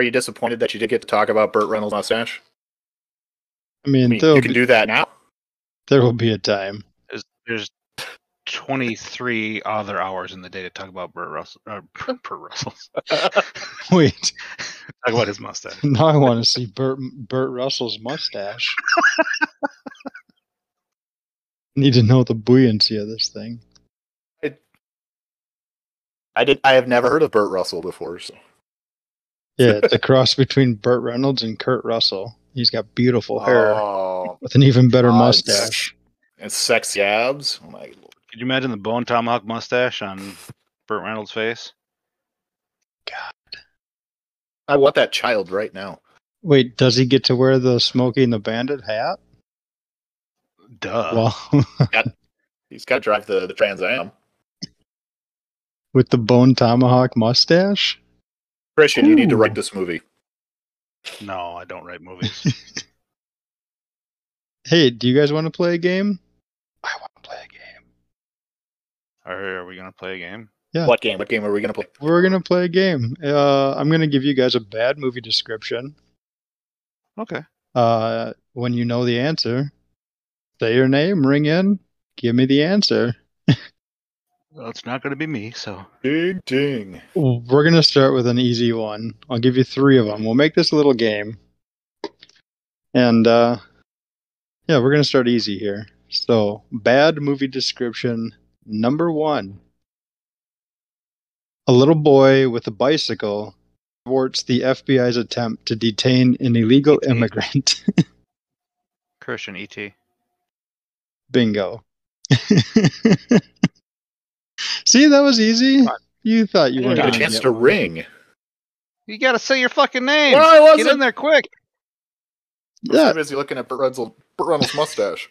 Are you disappointed that you did get to talk about Burt Reynolds' mustache? I mean, I mean, there'll you can be, do that now. there will be a time. There's, there's 23 other hours in the day to talk about Burt Russell. Uh, Burt Russell's. Wait, talk about his mustache. now I want to see Burt Burt Russell's mustache. Need to know the buoyancy of this thing. I did. I have never heard of Burt Russell before. So. Yeah, it's a cross between Burt Reynolds and Kurt Russell. He's got beautiful hair Oh, with an even better God. mustache. and sexy abs. Oh my lord. Could you imagine the bone tomahawk mustache on Burt Reynolds' face? God, I want that child right now. Wait, does he get to wear the Smokey and the Bandit hat? Duh. Well, He's got to drive the the Trans Am. with the bone tomahawk mustache? Christian, you need to write this movie. no, I don't write movies. Hey, do you guys want to play a game? I want to play a game. are, are we gonna play a game? Yeah. What game? What game are we gonna play? We're gonna play a game. Uh, I'm gonna give you guys a bad movie description. Okay. Uh, when you know the answer, say your name, ring in, give me the answer. Well, it's not gonna be me, so Ding ding. We're gonna start with an easy one. I'll give you three of them. We'll make this a little game, and uh, yeah, we're gonna start easy here. So, bad movie description number one: A little boy with a bicycle thwarts the FBI's attempt to detain an illegal E.T.. immigrant. Christian E ET. Bingo. See, that was easy. You thought you You weren't gonna get a chance to one. ring. You gotta say your fucking name. Well, I Get in there quick. Yeah. I was Yeah, too busy looking at Burt Reynolds' Burt Reynolds' mustache.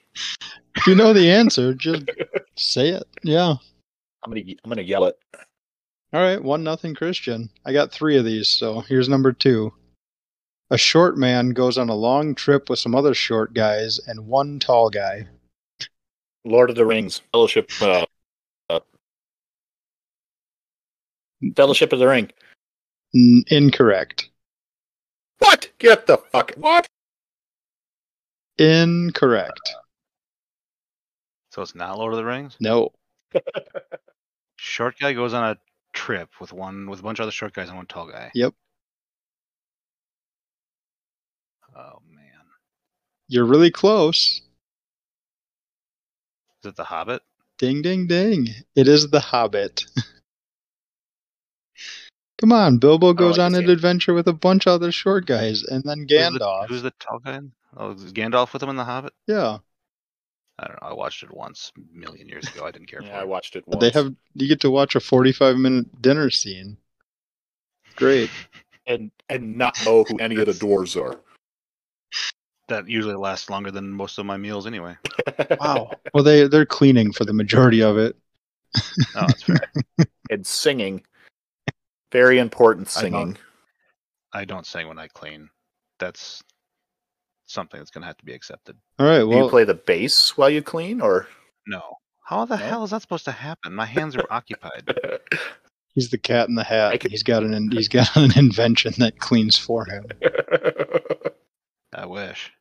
if you know the answer, just say it. Yeah. I'm gonna I'm gonna yell it. All right, one nothing Christian. I got three of these, so here's number two. A short man goes on a long trip with some other short guys and one tall guy. Lord of the Rings, Fellowship, uh, Fellowship of the Ring. N- incorrect. What? Get the fuck. What? Incorrect. So it's not Lord of the Rings. No. Short guy goes on a trip with one with a bunch of other short guys and one tall guy. Yep. Oh man. You're really close. Is it The Hobbit? Ding, ding, ding. It is The Hobbit. Come on, Bilbo oh, goes like on an game. adventure with a bunch of other short guys, and then Who's the- Gandalf. Who's the, tall guy? Oh, is Gandalf with him in The Hobbit? Yeah, I don't know. I watched it once a million years ago. I didn't care Yeah, for I watched it once. they have. You get to watch a forty-five minute dinner scene. Great. and and not know who any of the dwarves are. That usually lasts longer than most of my meals anyway. Wow. well, they they're cleaning for the majority of it. Oh, that's fair. and singing. Very important I don't- singing. I don't sing when I clean. That's something that's gonna have to be accepted. All right. Do you play the bass while you clean, or No. How the No? hell is that supposed to happen? My hands are occupied. he's the cat in the hat. I could- He's got an he's got an invention that cleans for him. I wish.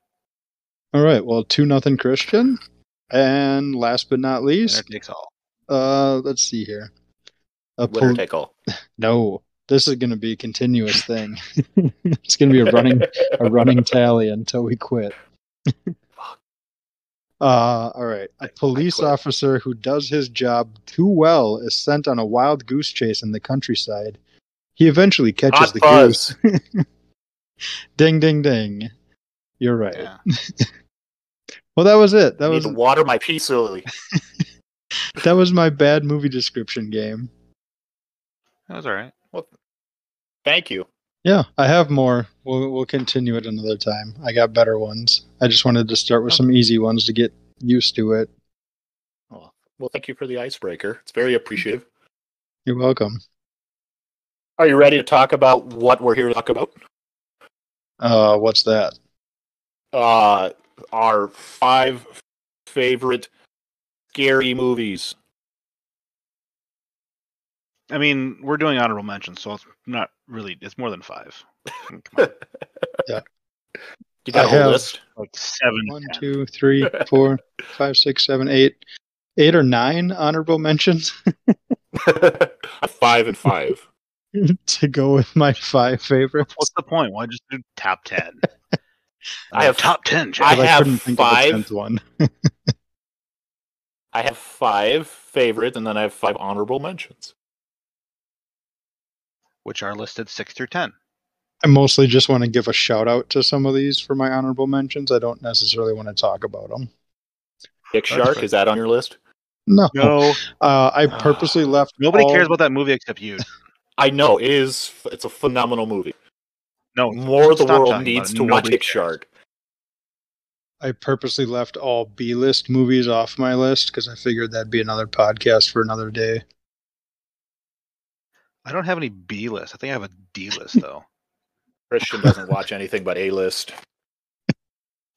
All right. Well, two nothing Christian, and last but not Winner least, takes all. uh, let's see here. A winner pol- take all? No, this is going to be a continuous thing. it's going to be a running a running tally until we quit. Uh, all right. A police officer who does his job too well is sent on a wild goose chase in the countryside. He eventually catches Hot the buzz. goose. Ding, ding, ding. You're right. Yeah. Well, that was it. That I need was to water my pea slowly. that was my bad movie description game. That was all right. Well, thank you. Yeah, I have more. We'll we'll continue it another time. I got better ones. I just wanted to start with some easy ones to get used to it. Well, well, thank you for the icebreaker. It's very appreciative. You're welcome. Are you ready to talk about what we're here to talk about? Uh, what's that? Uh, our five favorite scary movies. I mean, we're doing honorable mentions, so it's not really. It's more than five. Come on, You got I a whole list? like seven. One, 10. two, three, four, five, six, seven, eight, eight or nine honorable mentions five and five. to go with my five favorites. What's the point? Why just do top ten? I have- top ten. I Jack. But have couldn't think of five. one. I have five favorites, and then I have five honorable mentions. Which are listed six through ten. I mostly just want to give a shout out to some of these for my honorable mentions. I don't necessarily want to talk about them. Dick Shark, fine. is that on your list? No, No, uh, I purposely left. nobody all- cares about that movie except you. I know it is. It's a phenomenal movie. No, More of the world needs to watch Nobody Dick cares. Shark. I purposely left all B list movies off my list because I figured that'd be another podcast for another day. I don't have any B list. I think I have a D list though. Christian doesn't watch anything but A list.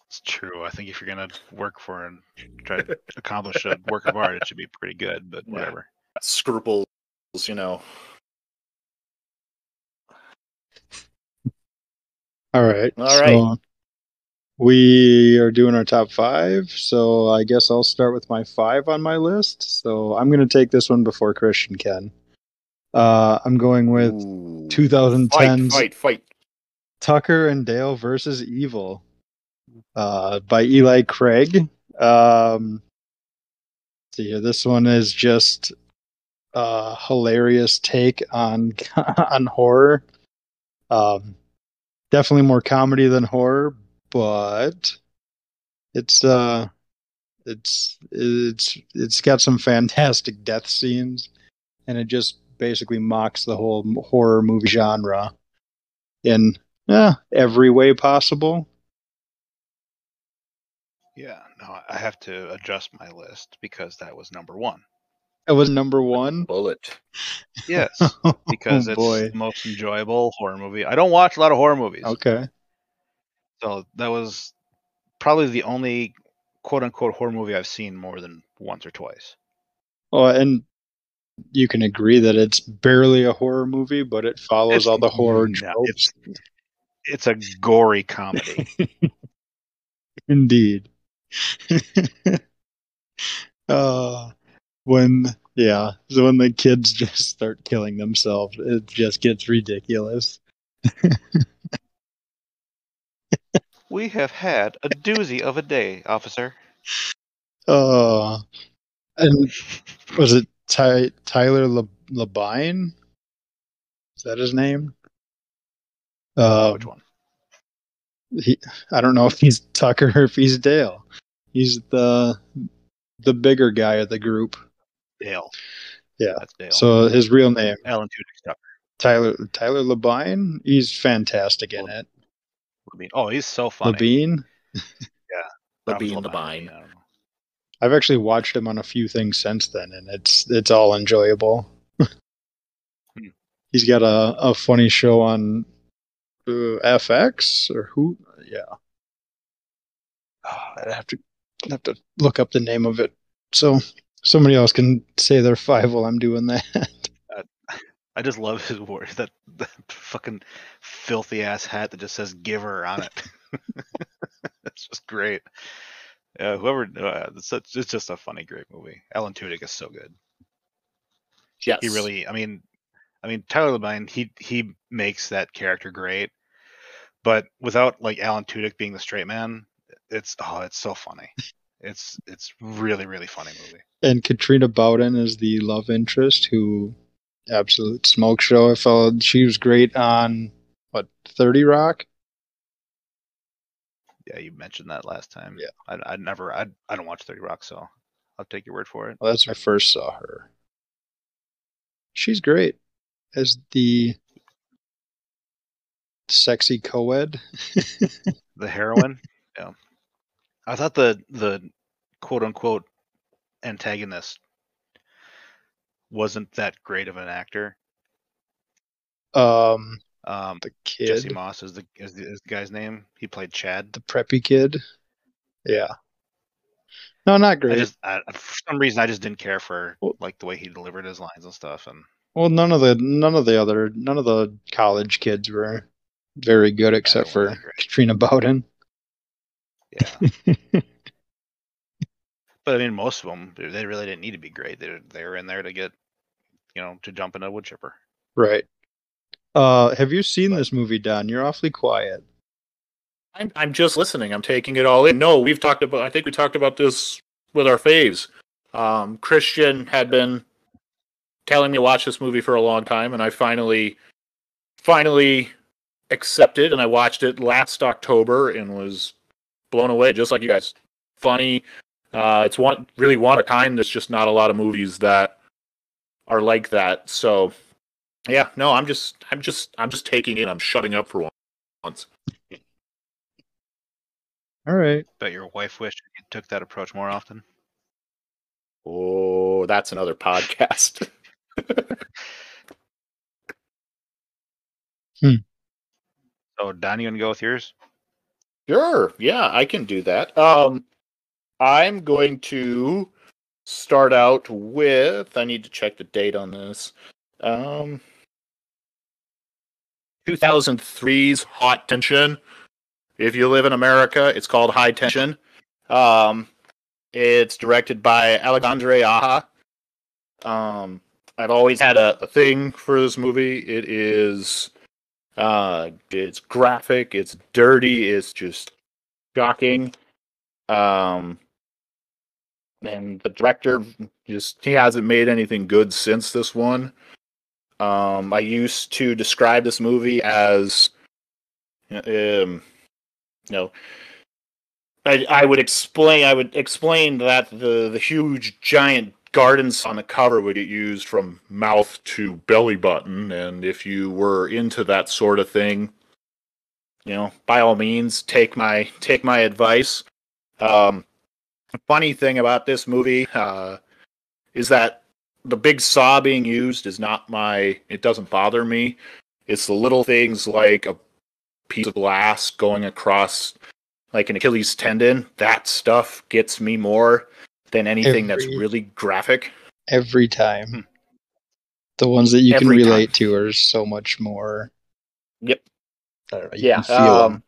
It's true. I think if you're gonna work for and try to accomplish a work of art, it should be pretty good. But Yeah. whatever. Scruples, you know. All right. All right. so we are doing our top five. So I guess I'll start with my five on my list. So I'm going to take this one before Christian can. Uh, I'm going with Ooh. 2010's Fight, fight, fight. Tucker and Dale versus Evil uh, by Eli Craig. Um, let's see here, this one is just a hilarious take on on horror. Um, definitely more comedy than horror, but it's uh, it's it's it's got some fantastic death scenes, and it just basically mocks the whole horror movie genre in yeah, every way possible. Yeah. No, I have to adjust my list because that was number one. It was number one. Bullet. Yes, oh, because oh, it's boy. the most enjoyable horror movie. I don't watch a lot of horror movies. Okay. So that was probably the only quote unquote horror movie I've seen more than once or twice. Oh, and you can agree that it's barely a horror movie, but it follows It's- all the horror no, tropes. It's a gory comedy. Indeed. uh, when yeah, so when the kids just start killing themselves, it just gets ridiculous. we have had a doozy of a day, officer. Uh, and was it Ty- Tyler Le- Labine? Is that his name? Uh, Which one? he, I don't know if he's Tucker or if he's Dale. He's the the bigger guy of the group. Dale. Yeah. That's Dale. So his real name, Alan Tudyk's Tucker. Tyler Tyler Labine. He's fantastic in Well, it. Levine. Oh, he's so funny. Labine. The Probably bean, the Levine, vine. I don't know. I've actually watched him on a few things since then, and it's it's all enjoyable. Hmm. He's got a, a funny show on uh, FX or who? Yeah, Ah, I'd have to have to look up the name of it so somebody else can say their five while I'm doing that. I just love his word. That, that fucking filthy ass hat that just says "giver" on it. it's just great. Yeah, whoever. Uh, it's, such, it's just a funny, great movie. Alan Tudyk is so good. Yes. He really. I mean, I mean Tyler Labine. He he makes that character great, but without like Alan Tudyk being the straight man, it's oh, it's so funny. It's it's really really funny movie. and Katrina Bowden is the love interest who absolute smoke show. I felt She was great on what Thirty Rock. Yeah, you mentioned that last time. Yeah. I I never I I don't watch Thirty Rock, so I'll take your word for it. Well, that's when I first saw her. She's great as the sexy co-ed. The heroine. yeah. I thought the the quote unquote antagonist wasn't that great of an actor. um, Um, the kid, Jesse Moss is the is the, is the guy's name. He played Chad. the preppy kid. Yeah. No, not I great. just I, for some reason I just didn't care for like the way he delivered his lines and stuff. And Well, none of the none of the other none of the college kids were very good except for. Katrina Bowden. Yeah. but I mean, most of them, they really didn't need to be great. They they were in there to get, you know, to jump in a wood chipper. Right. Uh, have you seen But- this movie, Don? You're awfully quiet. I'm, I'm just listening. I'm taking it all in. No, we've talked about. I think we talked about this with our faves. Um, Christian had been telling me to watch this movie for a long time, and I finally, finally accepted, and I watched it last October and was blown away, just like you guys. Funny. Uh, it's one really one of a kind. There's just not a lot of movies that are like that. So, yeah, no, I'm just, I'm just, I'm just taking it. I'm shutting up for once. All right. Bet your wife wished you took that approach more often. Oh, that's another podcast. Hmm. So, Don, you gonna go with yours? sure. Yeah, I can do that. Um, I'm going to start out with. I need to check the date on this. Um, 2003's Haute Tension. If you live in America, it's called High Tension. Um, it's directed by Alexandre Aja. Um, I've always had a, a thing for this movie. It is uh it's graphic, it's dirty, it's just shocking. Um and the director just he hasn't made anything good since this one. Um I used to describe this movie as um you know I, I would explain I would explain that the the huge giant gardens on the cover would get used from mouth to belly button and if you were into that sort of thing you know by all means take my take my advice. Um funny thing about this movie uh is that the big saw being used is not my it doesn't bother me it's the little things like a piece of glass going across like an Achilles tendon that stuff gets me more than anything that's really graphic Every Hmm. time. The ones that you can Every time. relate to are so much more. Yep. I don't know, you yeah can um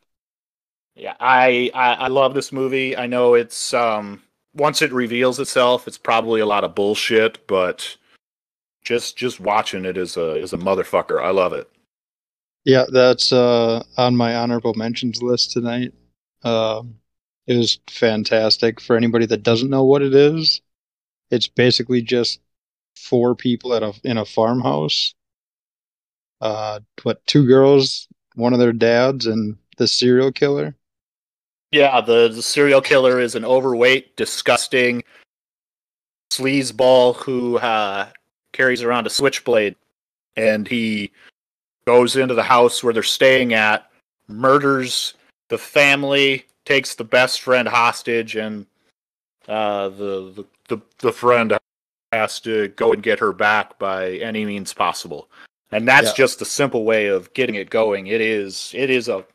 yeah I, I i love this movie i know it's um once it reveals itself it's probably a lot of bullshit but just just watching it is a is a motherfucker i love it Yeah, that's uh, on my honorable mentions list tonight. Um, it was fantastic. For anybody that doesn't know what it is, it's basically just four people at a in a farmhouse. Uh, what two girls, one of their dads, and the serial killer. Yeah the, the serial killer is an overweight disgusting sleazeball who uh carries around a switchblade. And he goes into the house where they're staying at murders the family takes the best friend hostage and uh the the the, friend has to go and get her back by any means possible. And that's Yeah. just the simple way of getting it going. It is it is a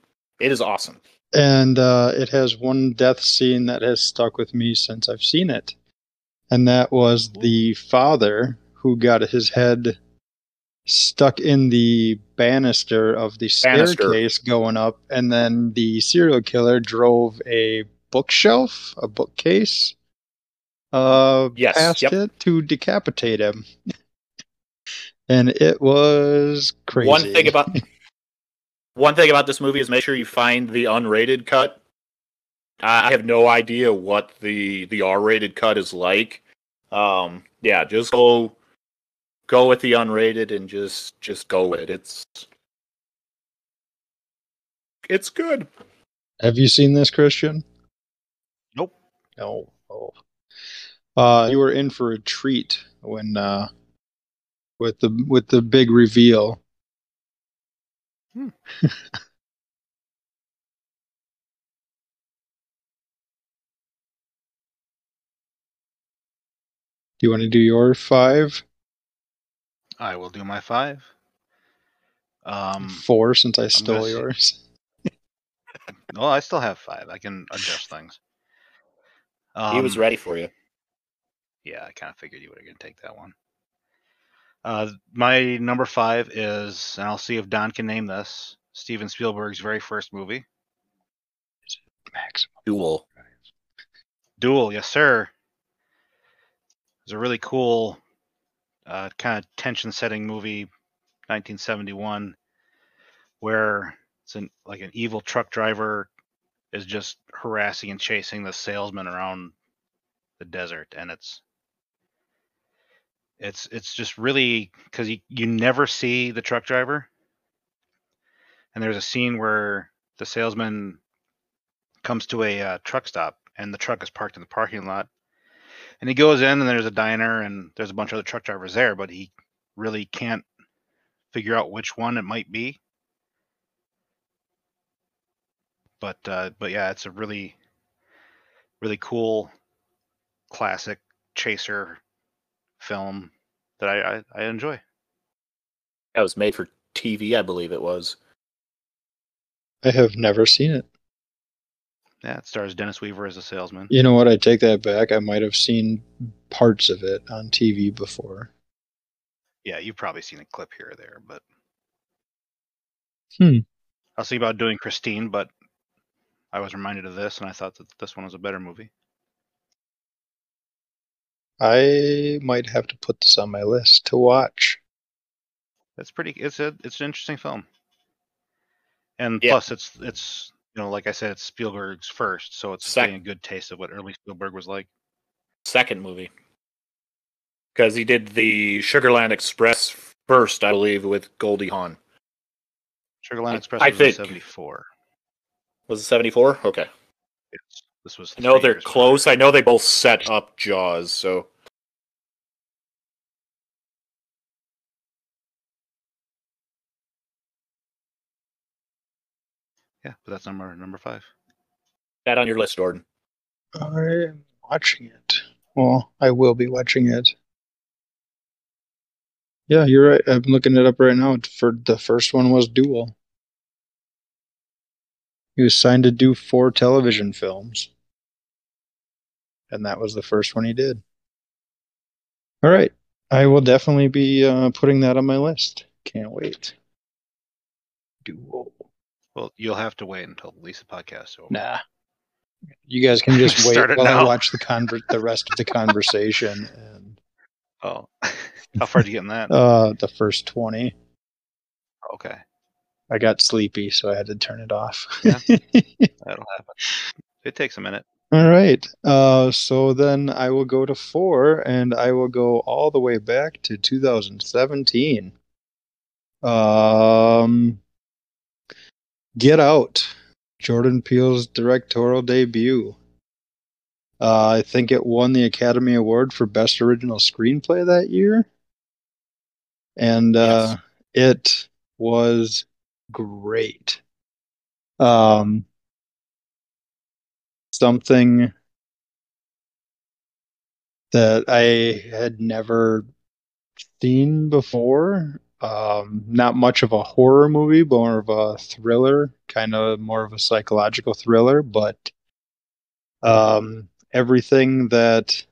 it is awesome And uh, it has one death scene that has stuck with me since I've seen it. And that was the father who got his head stuck in the banister of the Banister. staircase going up. And then the serial killer drove a bookshelf, a bookcase, uh, Yes, past yep. it to decapitate him. and it was crazy. One thing about one thing about this movie is make sure you find the unrated cut. I I have no idea what the the R-rated cut is like. Um, yeah, just go go with the unrated and just just go with it. It's it's good. Have you seen this, Christian? Nope. No. Oh. Uh, you were in for a treat when uh, with the with the big reveal. Hmm. Do you want to do your five, I will do my five. Um, four, since I stole gonna yours? well, I still have five. I can adjust things. Um, he was ready for you. Yeah, I kind of figured you were going to take that one. Uh, my number five is, and I'll see if Don can name this, Steven Spielberg's very first movie, Maximum. Duel. Duel. Yes, sir. It's a really cool, uh, kind of tension-setting movie, 1971, where it's an like an evil truck driver is just harassing and chasing the salesman around the desert, and it's it's it's just really because you you never see the truck driver, and there's a scene where the salesman comes to a uh, truck stop, and the truck is parked in the parking lot, and he goes in, and there's a diner, and there's a bunch of other truck drivers there, but he really can't figure out which one it might be. But uh, but yeah, it's a really really cool classic chaser film that I, I, I enjoy. That was made for TV, I believe it was. I have never seen it. Yeah, it stars Dennis Weaver as a salesman. You know what? I take that back. I might have seen parts of it on TV before. Yeah, you've probably seen a clip here or there, but Hmm. I was thinking about doing Christine, but I was reminded of this, and I thought that this one was a better movie. I might have to put this on my list to watch. That's pretty. It's a. It's an interesting film. And Yeah. plus, it's it's you know, like I said, it's Spielberg's first, so it's Sec- getting a good taste of what early Spielberg was like. Second movie. Because he did the Sugarland Express first, I believe, with Goldie Hawn. Sugarland Express I was in think- '74. Was it 74? Okay. Yes, this was. I know they're years before. close. I know they both set up Jaws, so. Yeah, but that's number number five. That on your list, Jordan. I'm watching it. Well, I will be watching it. Yeah, you're right. I'm looking it up right now. For the first one was Duel. He was signed to do four television films, and that was the first one he did. All right, I will definitely be uh, putting that on my list. Can't wait. Duel. Well, you'll have to wait until the Lisa podcast is over. Nah. You guys can just wait Start it while I watch the conver- the rest of the conversation and Oh, how far did you get in that? uh the first 20. okay, I got sleepy so I had to turn it off. Yeah. that'll happen. It takes a minute. All right. Uh so then I will go to 4 and I will go all the way back to 2017. Um Get Out. Jordan Peele's directorial debut. Uh, I think it won the Academy Award for Best Original Screenplay that year. And uh, it was great. Um, something that I had never seen before. Um, not much of a horror movie, but more of a thriller, kind of more of a psychological thriller, but um, everything that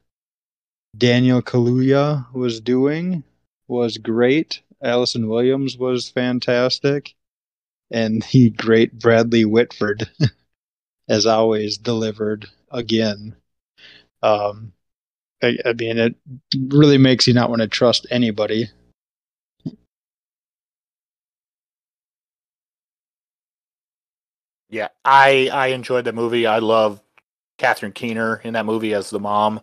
Daniel Kaluuya was doing was great. Allison Williams was fantastic, and the great Bradley Whitford, as always, delivered again. Um, I, I mean, it really makes you not want to trust anybody. Yeah, I I enjoyed the movie. I love Catherine Keener in that movie as the mom.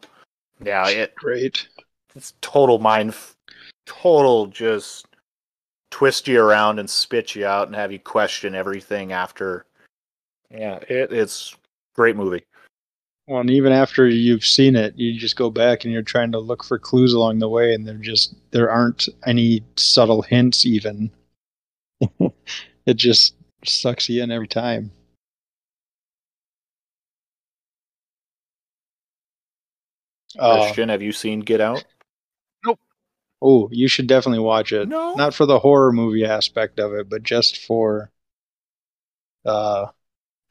Yeah, it, Great. it's total mind, total just twist you around and spit you out and have you question everything after. Yeah, it, it's great movie. Well, and even after you've seen it, you just go back and you're trying to look for clues along the way, and there just there aren't any subtle hints. Even it just sucks you in every time. Uh, Christian, have you seen Get Out? Nope. Oh, you should definitely watch it. No. Not for the horror movie aspect of it, but just for, uh,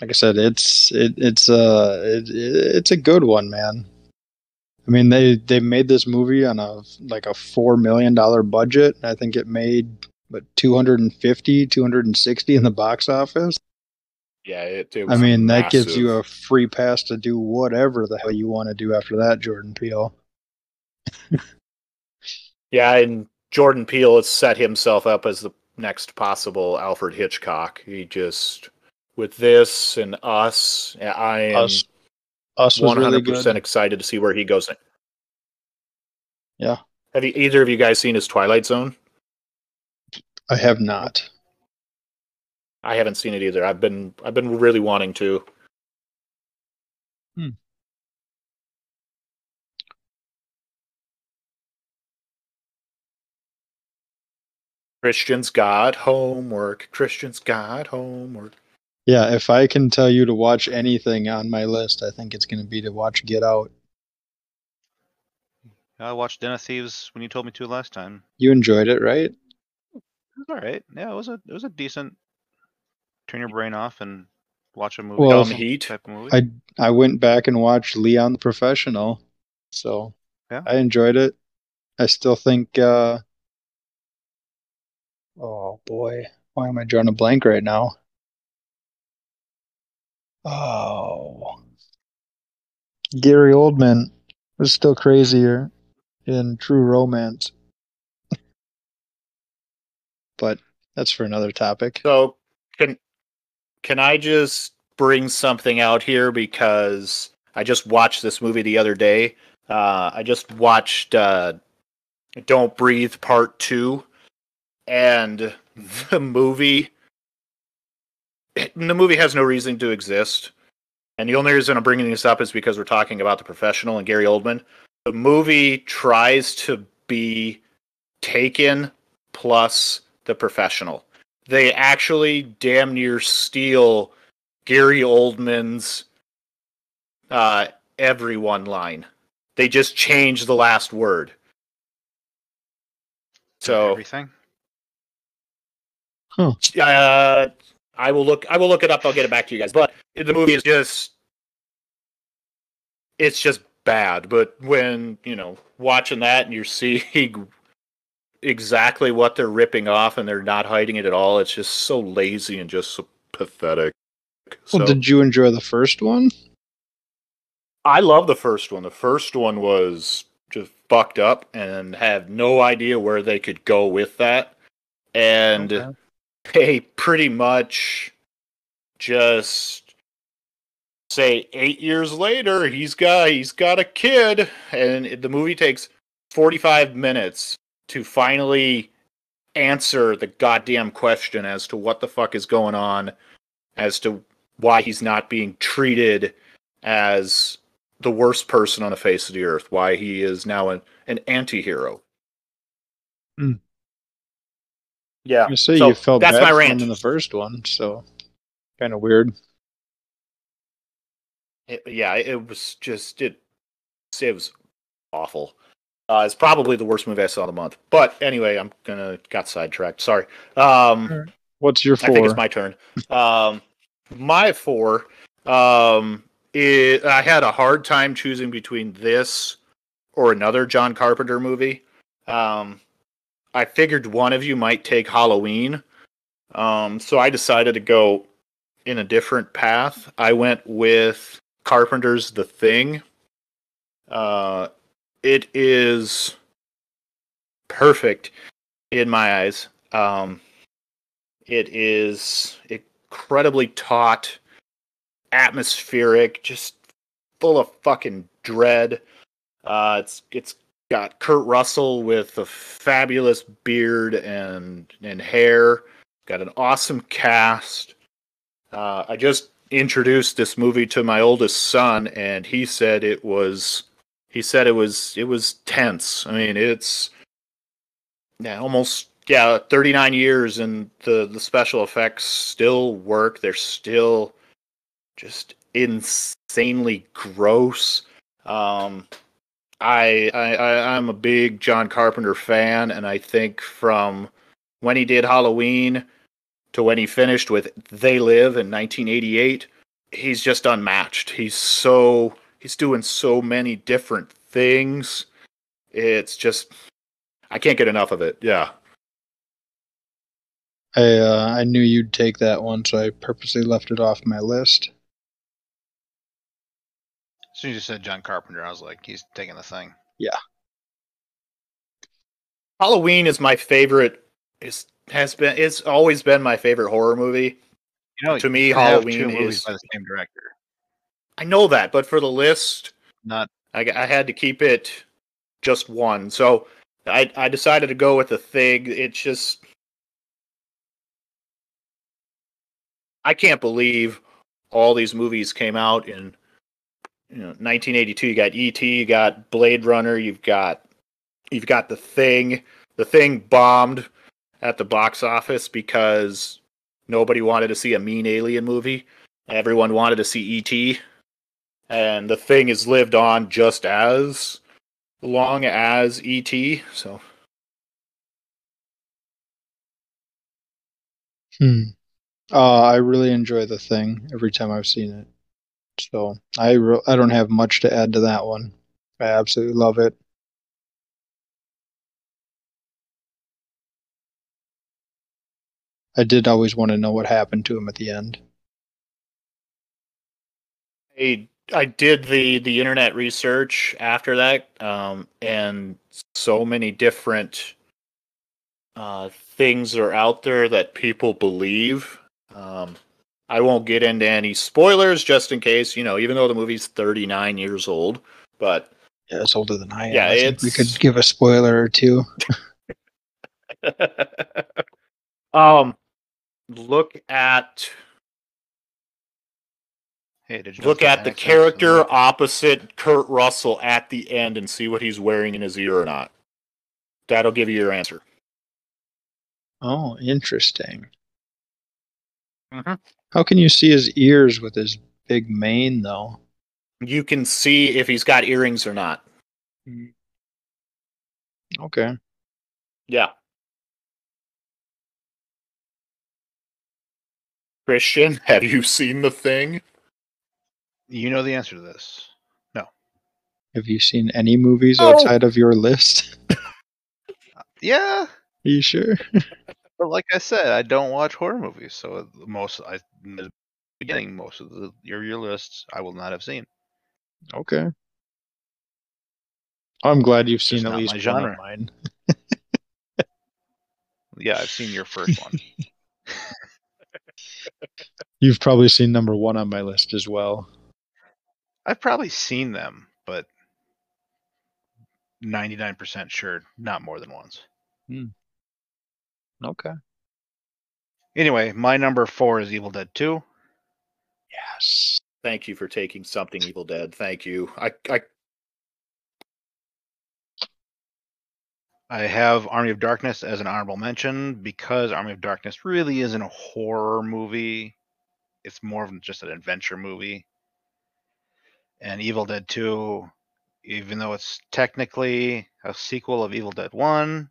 like I said, it's it, it's uh it, it's a good one, man. I mean, they they made this movie on a like a four million dollar budget. I think it made but 250, 260 in the box office. Yeah, it, it I mean, that gives you a free pass to do whatever the hell you want to do after that, Jordan Peele. Yeah, and Jordan Peele has set himself up as the next possible Alfred Hitchcock. He just with this and us, I am Us, Us one really hundred percent excited to see where he goes. Yeah. Have you either of you guys seen his Twilight Zone? I have not. I haven't seen it either. I've been I've been really wanting to. Hmm. Christian's got homework. Christian's got homework. Yeah, if I can tell you to watch anything on my list, I think it's going to be to watch Get Out. I watched Den of Thieves when you told me to last time. You enjoyed it, right? It was all right. Yeah, it was a it was a decent turn your brain off and watch a movie. Well, Dumb Heat. type of movie. I I went back and watched Leon the Professional, so Yeah. I enjoyed it. I still think. uh Oh boy, why am I drawing a blank right now? Oh, Gary Oldman was still crazier in True Romance, but that's for another topic. So can can I just bring something out here because I just watched this movie the other day. Uh, I just watched uh, Don't Breathe Part Two, and the movie. The movie has no reason to exist, and the only reason I'm bringing this up is because we're talking about the professional and Gary Oldman. The movie tries to be Taken plus the professional they actually damn near steal Gary Oldman's uh, everyone line. They just change the last word. So everything. uh, I will look. I will look it up. I'll get it back to you guys. But the movie is just, it's just bad. But when you know watching that and you're seeing exactly what they're ripping off and they're not hiding it at all, it's just so lazy and just so pathetic. So Well, did you enjoy the first one? I love the first one. The first one was just fucked up and had no idea where they could go with that. And Okay. They pretty much just say eight years later he's got he's got a kid and the movie takes 45 minutes to finally answer the goddamn question as to what the fuck is going on as to why he's not being treated as the worst person on the face of the earth why he is now an, an anti-hero Hmm. Yeah I say so you felt that's bad my rant in the first one, so kind of weird. It- yeah, it was just it. It was awful. Uh, it's probably the worst movie I saw of the month. But anyway, I'm gonna got sidetracked. Sorry. Um, What's your I think it's my turn. Um, my four. Um, it, I had a hard time choosing between this or another John Carpenter movie. Um, I figured one of you might take Halloween. Um, so I decided to go in a different path. I went with Carpenter's The Thing. Uh, it is perfect in my eyes. Um, it is incredibly taut, atmospheric, just full of fucking dread. Uh, it's it's got Kurt Russell with a fabulous beard and and hair. Got an awesome cast. Uh, I just introduced this movie to my oldest son, and he said it was. He said it was it was tense. I mean, it's yeah, almost yeah, 39 years, and the the special effects still work. They're still just insanely gross. Um, I I I'm a big John Carpenter fan, and I think from when he did Halloween to when he finished with They Live in 1988, he's just unmatched. He's so he's doing so many different things. It's just I can't get enough of it. Yeah. I uh, I knew you'd take that one, so I purposely left it off my list. Soon as you said John Carpenter, I was like, he's taking the thing. Yeah. Halloween is my favorite. Is has been. It's always been my favorite horror movie. You know, To me, you can have Halloween is- by the same director. I know that, but for the list, Not I, I had to keep it just one. So I I decided to go with the thing. It's just I can't believe all these movies came out in you know 1982. You got ET, you got Blade Runner, you've got you've got the Thing. The Thing bombed at the box office because nobody wanted to see a mean alien movie. Everyone wanted to see ET and the thing has lived on just as long as ET. So Hmm. Uh, I really enjoy the thing every time I've seen it. So I re- I don't have much to add to that one. I absolutely love it. I did always want to know what happened to him at the end. I I did the the internet research after that, um, and so many different uh, things are out there that people believe. Um, I won't get into any spoilers just in case, you know, even though the movie's 39 years old, but Yeah, it's older than I am. Yeah, I think we could give a spoiler or two. um look at hey, did you look at the accents? character opposite Kurt Russell at the end and see what he's wearing in his ear or not. That'll give you your answer. Oh, interesting. Mhm. How can you see his ears with his big mane, though? You can see if he's got earrings or not. Okay. Yeah. Christian, have you seen the thing? You know the answer to this. No. Have you seen any movies Oh. outside of your list? Yeah, Are you sure? but like I said, I don't watch horror movies, so uh, most I the beginning most of the your your lists I will not have seen. Okay. I'm glad you've seen at least genre. of mine. Yeah, I've seen your first one. You've probably seen number one on my list as well. I've probably seen them, but 99% sure not more than once. Hmm. Okay. Anyway, my number four is Evil Dead 2. Yes. Thank you for taking something Evil Dead. Thank you. I, I I have Army of Darkness as an honorable mention because Army of Darkness really isn't a horror movie. It's more of just an adventure movie. And Evil Dead 2, even though it's technically a sequel of Evil Dead 1,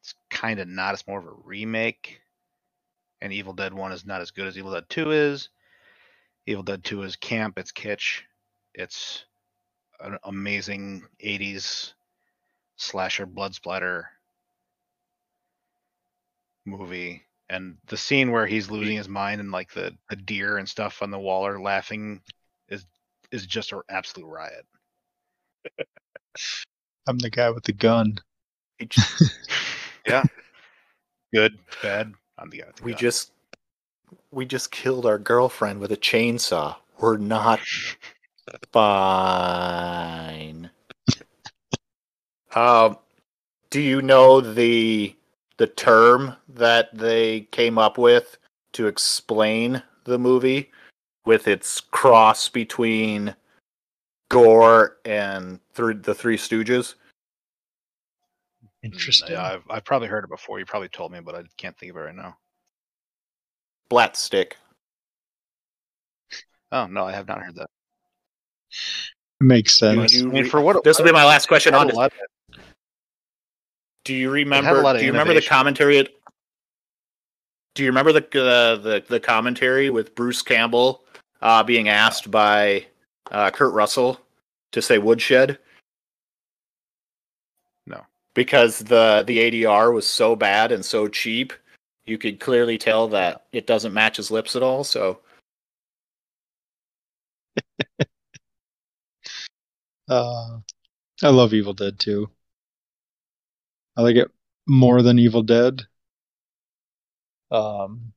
it's kind of not. It's more of a remake. And Evil Dead 1 is not as good as Evil Dead 2 is. Evil Dead 2 is camp, it's kitsch, it's an amazing 80s slasher blood splatter movie and the scene where he's losing his mind and like the, the deer and stuff on the wall are laughing is is just an absolute riot I'm the guy with the gun. yeah good bad i'm the guy the we gun. just we just killed our girlfriend with a chainsaw. We're not fine. Um, do you know the the term that they came up with to explain the movie with its cross between gore and th- the Three Stooges? Interesting. yeah I've, I've probably heard it before you probably told me but i can't think of it right now Splatstick. oh no i have not heard that Makes sense. you I for what this will be my last question on a this. Do you remember? Do you remember the innovation. commentary? Do you remember the uh, the the commentary with Bruce Campbell uh, being asked by uh, Kurt Russell to say woodshed, because the the ADR was so bad and so cheap, you could clearly tell that it doesn't match his lips at all. So Uh, I love Evil Dead 2. I like it more than Evil Dead. Um,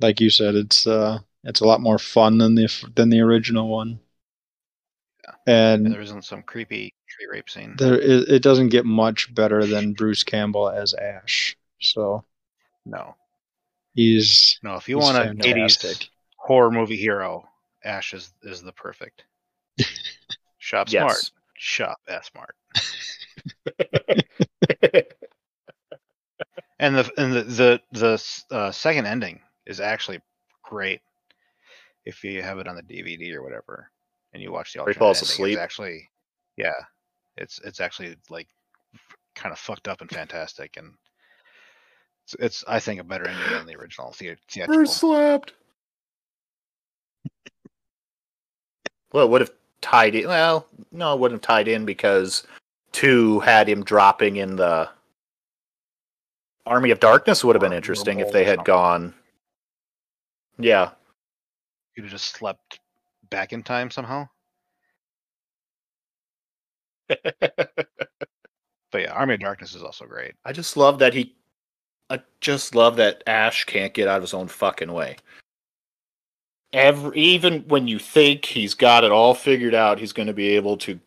like you said, it's uh, it's a lot more fun than the than the original one. And And there isn't some creepy tree rape scene. there it, it doesn't get much better than Bruce Campbell as Ash. So No, he's no. If you want an '80s horror movie hero, Ash is is the perfect. Shop smart. Shop S smart. And the and the the the uh, second ending is actually great if you have it on the DVD or whatever, and you watch the Where he falls ending. asleep. It's actually, yeah, it's it's actually like kind of fucked up and fantastic, and it's, it's I think a better ending than the original thea- theatrical. Bruce slapped. well, it would have tied in. Well, no, it wouldn't have tied in because two had him dropping in the Army of Darkness. Would have been interesting if they had gone. Yeah, You'd have just slept back in time somehow. But yeah, Army of Darkness is also great. I just love that he. I just love that Ash can't get out of his own fucking way. Every even when you think he's got it all figured out, he's going to be able to.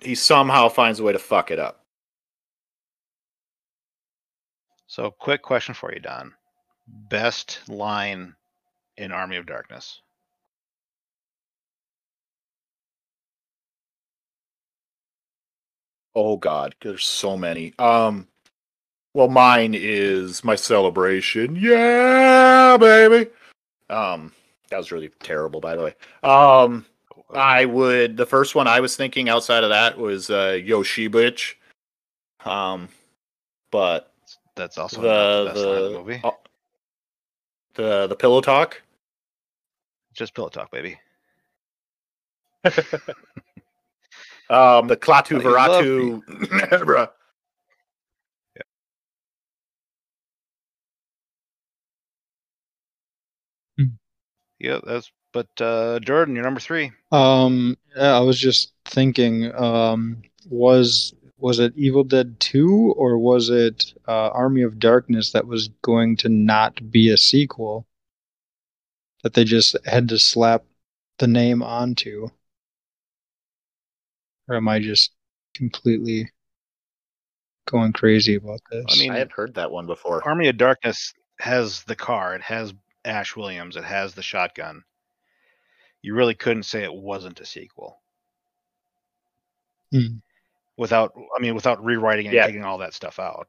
He somehow finds a way to fuck it up. So, quick question for you, Don. Best line in Army of Darkness? Oh God, there's so many. Um, well, mine is my celebration. Yeah, baby. Um, that was really terrible, by the way. Um, I would. The first one I was thinking outside of that was uh, Yoshi Bitch. Um, but That's also the the best line of the the movie. uh, the the pillow talk. Just pillow talk, baby. Um, the Klaatu you love Veratu. Bruh. Yeah, that's. But uh, Jordan, you're number three. Um, yeah, I was just thinking, um, was was it Evil Dead 2 or was it uh, Army of Darkness that was going to not be a sequel? That they just had to slap the name onto? Or am I just completely going crazy about this? I mean, I had heard that one before. Army of Darkness has the car. It has Ash Williams. It has the shotgun. You really couldn't say it wasn't a sequel. Hmm. Without, I mean, without rewriting and Yeah. taking all that stuff out.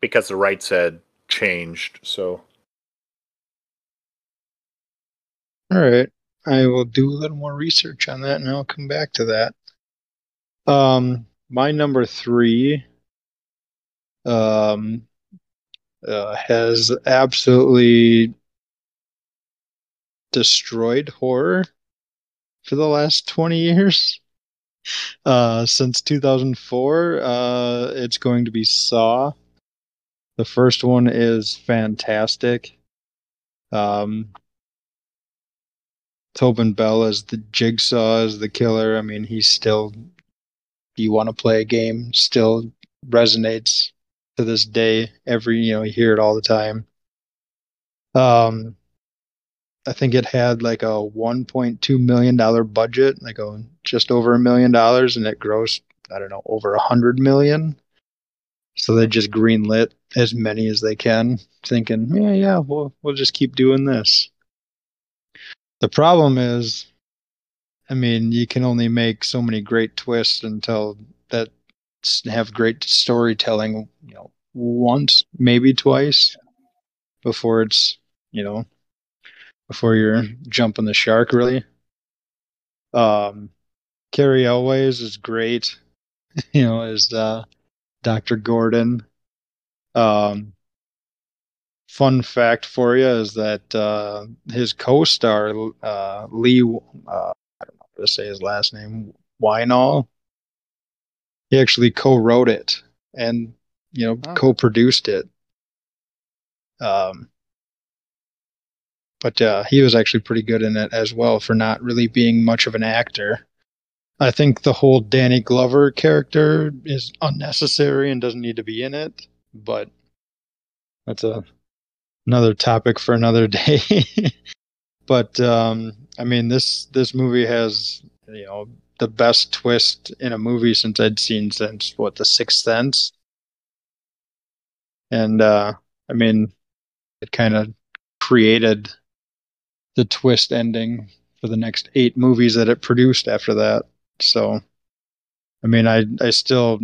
because the rights had changed. So All right. I will do a little more research on that and I'll come back to that. Um, my number three um, uh, has absolutely destroyed horror for the last 20 years. Uh, since 2004, uh, it's going to be Saw. The first one is fantastic. Um, Tobin Bell as the jigsaw as the killer. I mean, he's still. You want to play a game? Still resonates to this day. Every you know, you hear it all the time. Um, I think it had like a 1.2 million dollar budget, like a just over a million dollars, and it grossed I don't know over a hundred million. So they just greenlit as many as they can, thinking, yeah, yeah, we'll we'll just keep doing this. The problem is, I mean, you can only make so many great twists until that have great storytelling, you know, once, maybe twice before it's, you know, before you're jumping the shark really. Um Cary Elwes is great, you know, as uh Dr. Gordon. Um fun fact for you is that uh, his co-star uh, Leigh, uh, I don't know how to say his last name, Whannell. He actually co-wrote it and you know Oh. co-produced it. Um, but uh, he was actually pretty good in it as well for not really being much of an actor. I think the whole Danny Glover character is unnecessary and doesn't need to be in it, but that's a another topic for another day. but um, I mean, this this movie has you know the best twist in a movie since I'd seen since what the Sixth Sense, and uh, I mean, it kind of created the twist ending for the next eight movies that it produced after that. So, I mean, I I still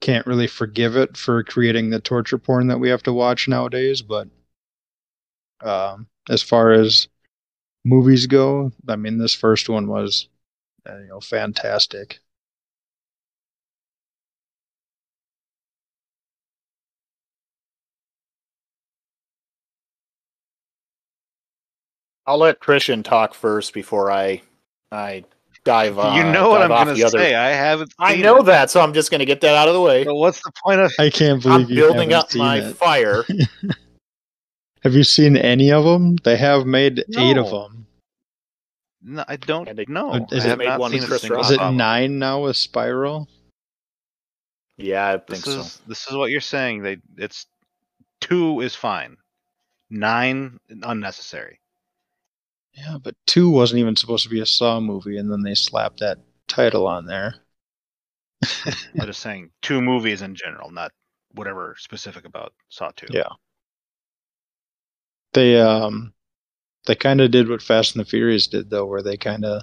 can't really forgive it for creating the torture porn that we have to watch nowadays, but um, as far as movies go, I mean, this first one was, uh, you know, fantastic. I'll let Christian talk first before I I dive on. you know what I'm gonna the other- say. I haven't. I know it. that, so I'm just gonna get that out of the way. So what's the point of? I can't believe I'm you building up my it. fire. Have you seen any of them? They have made eight of them. No, I don't And they- know. Is I it have made one seen Chris Rock? Is it nine now with Spiral? Yeah, I think This so. is this is what you're saying. They it's two is fine. Nine unnecessary. Yeah, but two wasn't even supposed to be a Saw movie, and then they slapped that title on there. I'm just saying two movies in general, not whatever specific about Saw Two. Yeah. They um they kind of did what Fast and the Furious did though, where they kind of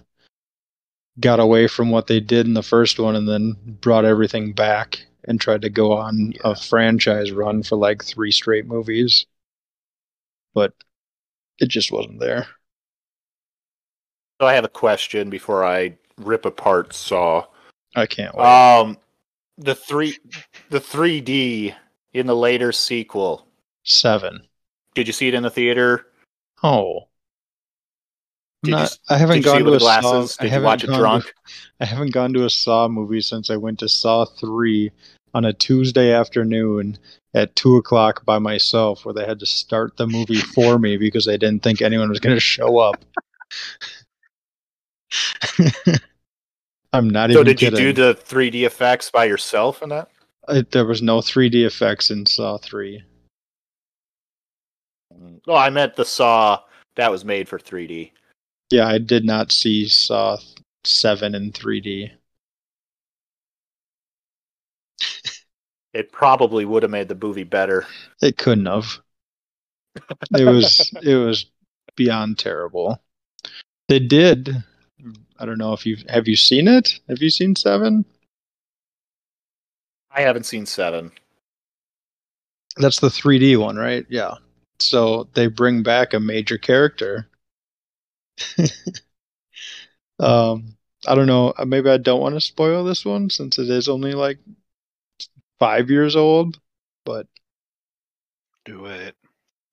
got away from what they did in the first one and then brought everything back and tried to go on Yeah. a franchise run for like three straight movies. But it just wasn't there. So I have a question before I rip apart Saw. I can't wait. Um, the three, the 3D in the later sequel. Seven. Did you see it in the theater? Oh. Did you Not- s- I haven't Did you see gone to with a the Saw. glasses? I Did you haven't watch it gone to- drunk? I haven't gone to a Saw movie since I went to Saw 3 on a Tuesday afternoon at 2 o'clock by myself, where they had to start the movie for me because they didn't think anyone was going to show up. I'm not So even So, did you do the 3D effects by yourself in that? There was no 3D effects in Saw 3. Oh, I meant the Saw that was made for 3D. Yeah, I did not see Saw 7 in 3D. It probably would have made the movie better. It couldn't have. It was it was beyond terrible. They did. I don't know if you have you seen it. Have you seen Seven? I haven't seen seven. That's the 3D one, right? Yeah. So they bring back a major character. um, I don't know. uh, Maybe I don't want to spoil this one since it is only like five years old. But Do it.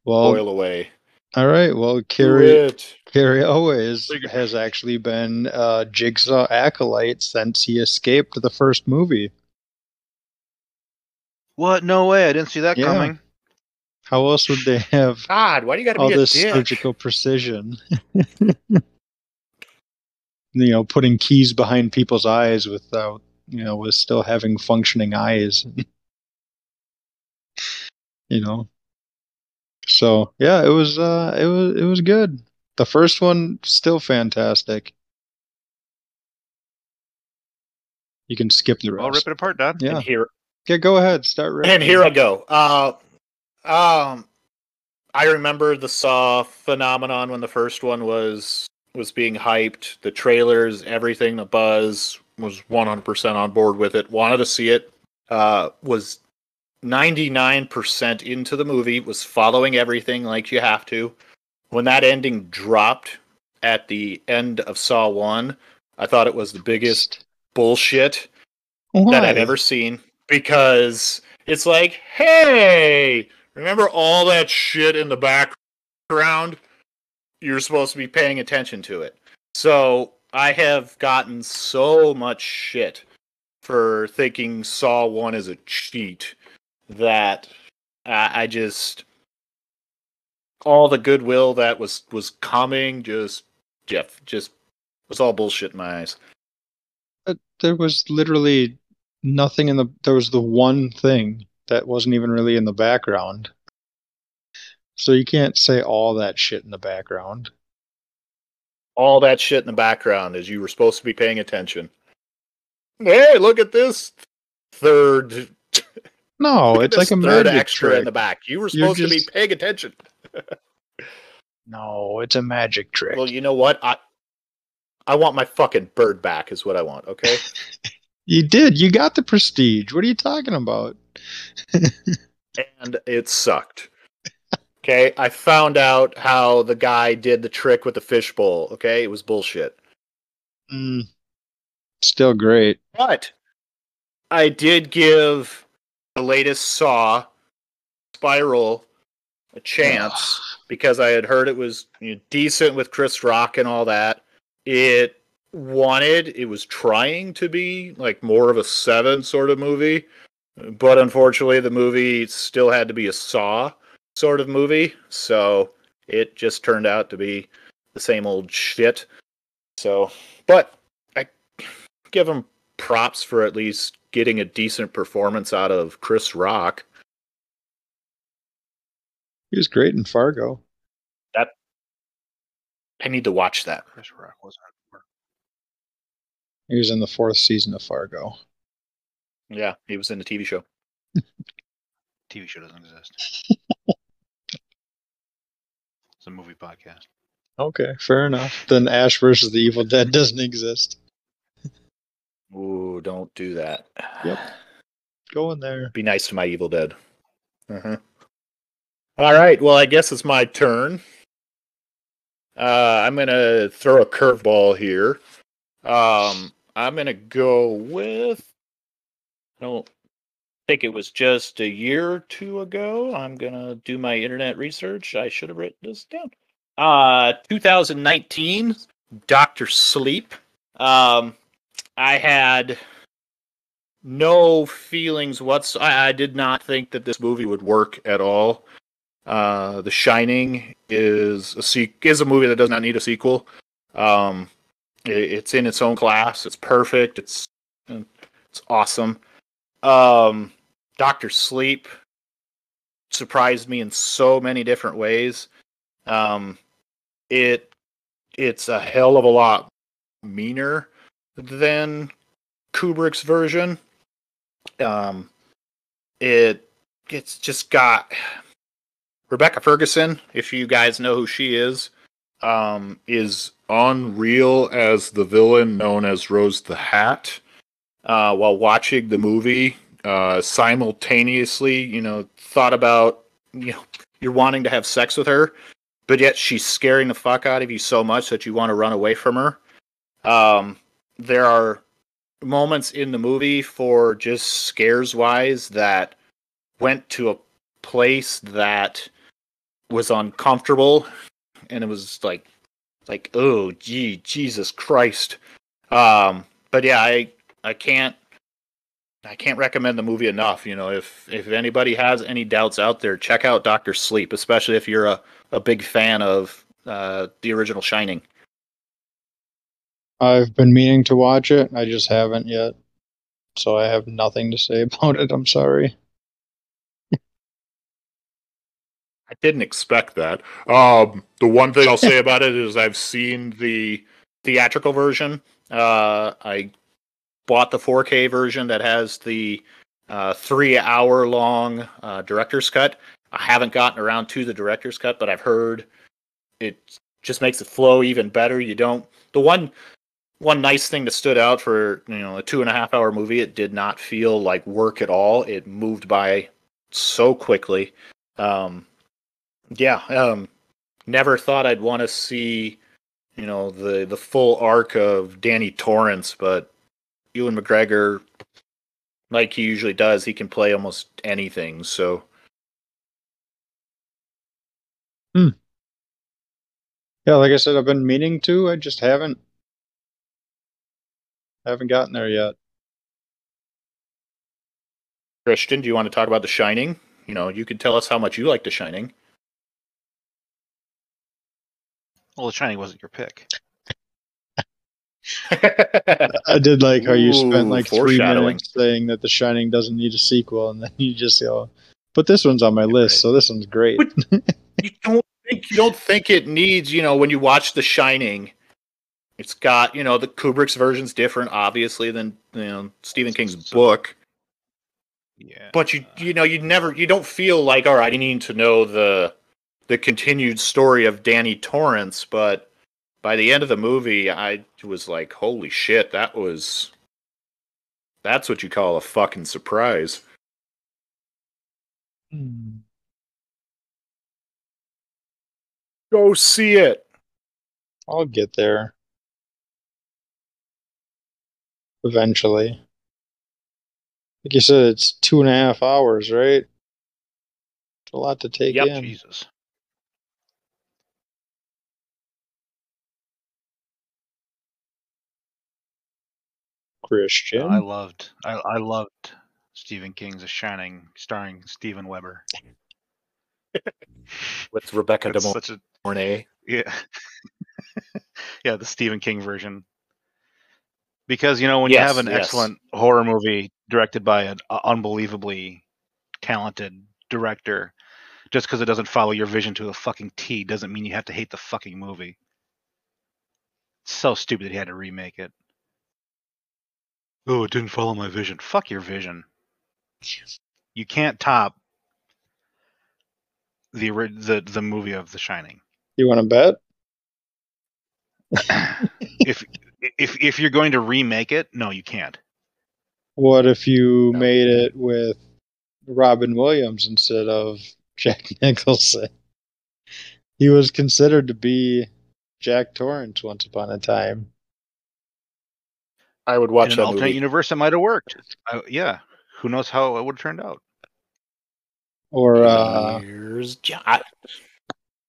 well, Boil away. all right. Well, Do Carrie it. Cary Elwes has actually been uh, Jigsaw acolyte since he escaped the first movie. What? No way! I didn't see that Yeah. coming. How else would they have God, why do you got to all be a this dick? surgical precision? you know, putting keys behind people's eyes without, you know, with still having functioning eyes. you know. So yeah, it was uh it was it was good. The first one still fantastic. You can skip the rest. I'll rip it apart, Don. Yeah. And here, Yeah, go ahead. Start ripping. and here I go. Uh, um, I remember the Saw phenomenon when the first one was was being hyped. The trailers, everything, the buzz was 100% on board with it. Wanted to see it. Uh, was 99% into the movie. Was following everything like you have to. When that ending dropped at the end of Saw One, I thought it was the biggest bullshit Why? that I've ever seen because it's like, hey, remember all that shit in the background? You're supposed to be paying attention to it. So I have gotten so much shit for thinking Saw One is a cheat that I, just all the goodwill that was was coming just Jeff just was all bullshit in my eyes. But there was literally nothing in the. There was the one thing that wasn't even really in the background. So you can't say all that shit in the background. All that shit in the background is you were supposed to be paying attention. Hey, look at this third. No, it's like a third magic extra trick. in the back. You were supposed to be paying attention. No, it's a magic trick. Well, you know what? I I want my fucking bird back. Is what I want. Okay. you did. You got the prestige. What are you talking about? And it sucked. Okay, I found out how the guy did the trick with the fishbowl. Okay, it was bullshit. Mm, still great. But I did give the latest Saw Spiral a chance because I had heard it was you know, decent with Chris Rock and all that. It wanted, it was trying to be like more of a seven sort of movie, but unfortunately, the movie still had to be a Saw sort of movie, so it just turned out to be the same old shit. So, but I give him props for at least getting a decent performance out of Chris Rock. He was great in Fargo. That I need to watch that. Chris Rock wasn't. He was in the fourth season of Fargo. Yeah, he was in the TV show. TV show doesn't exist. it's a movie podcast. Okay, fair enough. Then Ash versus the Evil Dead doesn't exist. Ooh, don't do that. Yep. Go in there. Be nice to my Evil Dead. Uh-huh. All right. Well, I guess it's my turn. Uh, I'm gonna throw a curveball here. Um, I'm gonna go with. I don't think it was just a year or two ago. I'm gonna do my internet research. I should have written this down. Uh, 2019, Doctor Sleep. Um, I had no feelings whatsoever. I, did not think that this movie would work at all. Uh, the Shining is a se- is a movie that does not need a sequel. Um, it, it's in its own class. It's perfect. It's it's awesome. Um, Doctor Sleep surprised me in so many different ways. Um, it it's a hell of a lot meaner than Kubrick's version. Um, it it's just got Rebecca Ferguson, if you guys know who she is, um, is unreal as the villain known as Rose the Hat. Uh, while watching the movie, uh, simultaneously, you know, thought about you know you're wanting to have sex with her, but yet she's scaring the fuck out of you so much that you want to run away from her. Um, there are moments in the movie for just scares wise that went to a place that was uncomfortable and it was like like oh gee jesus christ um but yeah i i can't i can't recommend the movie enough you know if if anybody has any doubts out there check out dr sleep especially if you're a, a big fan of uh the original shining I've been meaning to watch it. I just haven't yet. So I have nothing to say about it. I'm sorry. I didn't expect that. Um, the one thing I'll say about it is I've seen the theatrical version. Uh, I bought the 4K version that has the uh, three hour long uh, director's cut. I haven't gotten around to the director's cut, but I've heard it just makes it flow even better. You don't the one one nice thing that stood out for you know a two and a half hour movie. It did not feel like work at all. It moved by so quickly. Um, yeah, um, never thought I'd want to see, you know, the the full arc of Danny Torrance, but Ewan McGregor, like he usually does, he can play almost anything. So hmm. Yeah, like I said, I've been meaning to. I just haven't haven't gotten there yet. Christian, do you want to talk about The Shining? You know, you could tell us how much you like The Shining. Well, The Shining wasn't your pick. I did like how you spent Ooh, like three minutes saying that The Shining doesn't need a sequel, and then you just go, "But this one's on my list, right. so this one's great." you don't think you don't think it needs you know when you watch the shining it's got you know the kubrick's version's different obviously than you know stephen king's So- book Yeah. but you you know you never you don't feel like all right i need to know the the continued story of danny torrance but by the end of the movie i was like holy shit that was that's what you call a fucking surprise go see it I'll get there eventually. Like you said, it's two and a half hours, right? It's a lot to take Yep. in. Jesus. Christian. I loved I, I loved Stephen King's The Shining, starring Steven Weber. with rebecca de It's such a mornay yeah, yeah, the Stephen King version. Because you know when you have an yes. excellent horror movie directed by an uh, unbelievably talented director, just because it doesn't follow your vision to a fucking T doesn't mean you have to hate the fucking movie. It's so stupid that he had to remake it. Oh, it didn't follow my vision. Fuck your vision. You can't top the the the movie of The Shining. You want to bet? if if if you're going to remake it, no, you can't. What if you No. made it with Robin Williams instead of Jack Nicholson? He was considered to be Jack Torrance once upon a time. I would watch In an that alternate movie universe, it might have worked. I, yeah, who knows how it would have turned out? Or uh, Here's Jo- I-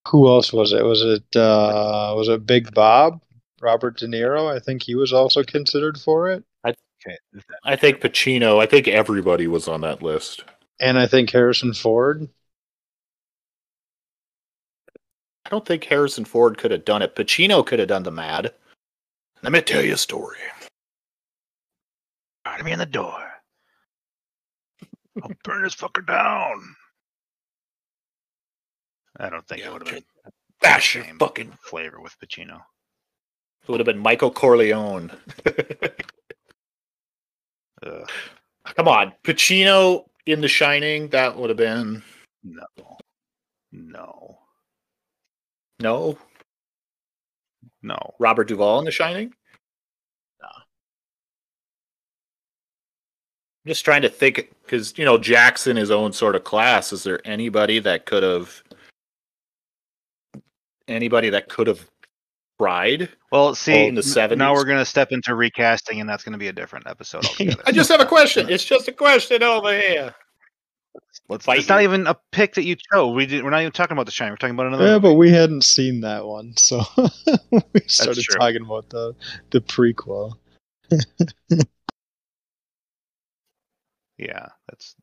who else was it? Was it uh, was it Big Bob? Robert De Niro? I think he was also considered for it. Okay, I think Pacino. I think everybody was on that list. And I think Harrison Ford. I don't think Harrison Ford could have done it. Pacino could have done the Mad. Let me tell you a story. Me in the door. I'll burn this fucker down. I don't think it would have been Bash your fucking. flavor with Pacino. It would have been Michael Corleone. Come on, Pacino in The Shining. That would have been no, no, no no. Robert Duvall in The Shining. No. I'm just trying to think because you know Jack's in his own sort of class. Is there anybody that could have anybody that could have tried? Well, see, in the n- now we're going to step into recasting, and that's going to be a different episode altogether. I just have a question. It's just a question over here. Let's, fight it's not even a pick that you chose. We did, we're not even talking about the Shining. We're talking about another. Yeah, movie. but we hadn't seen that one, so we started talking about the the prequel. yeah, that's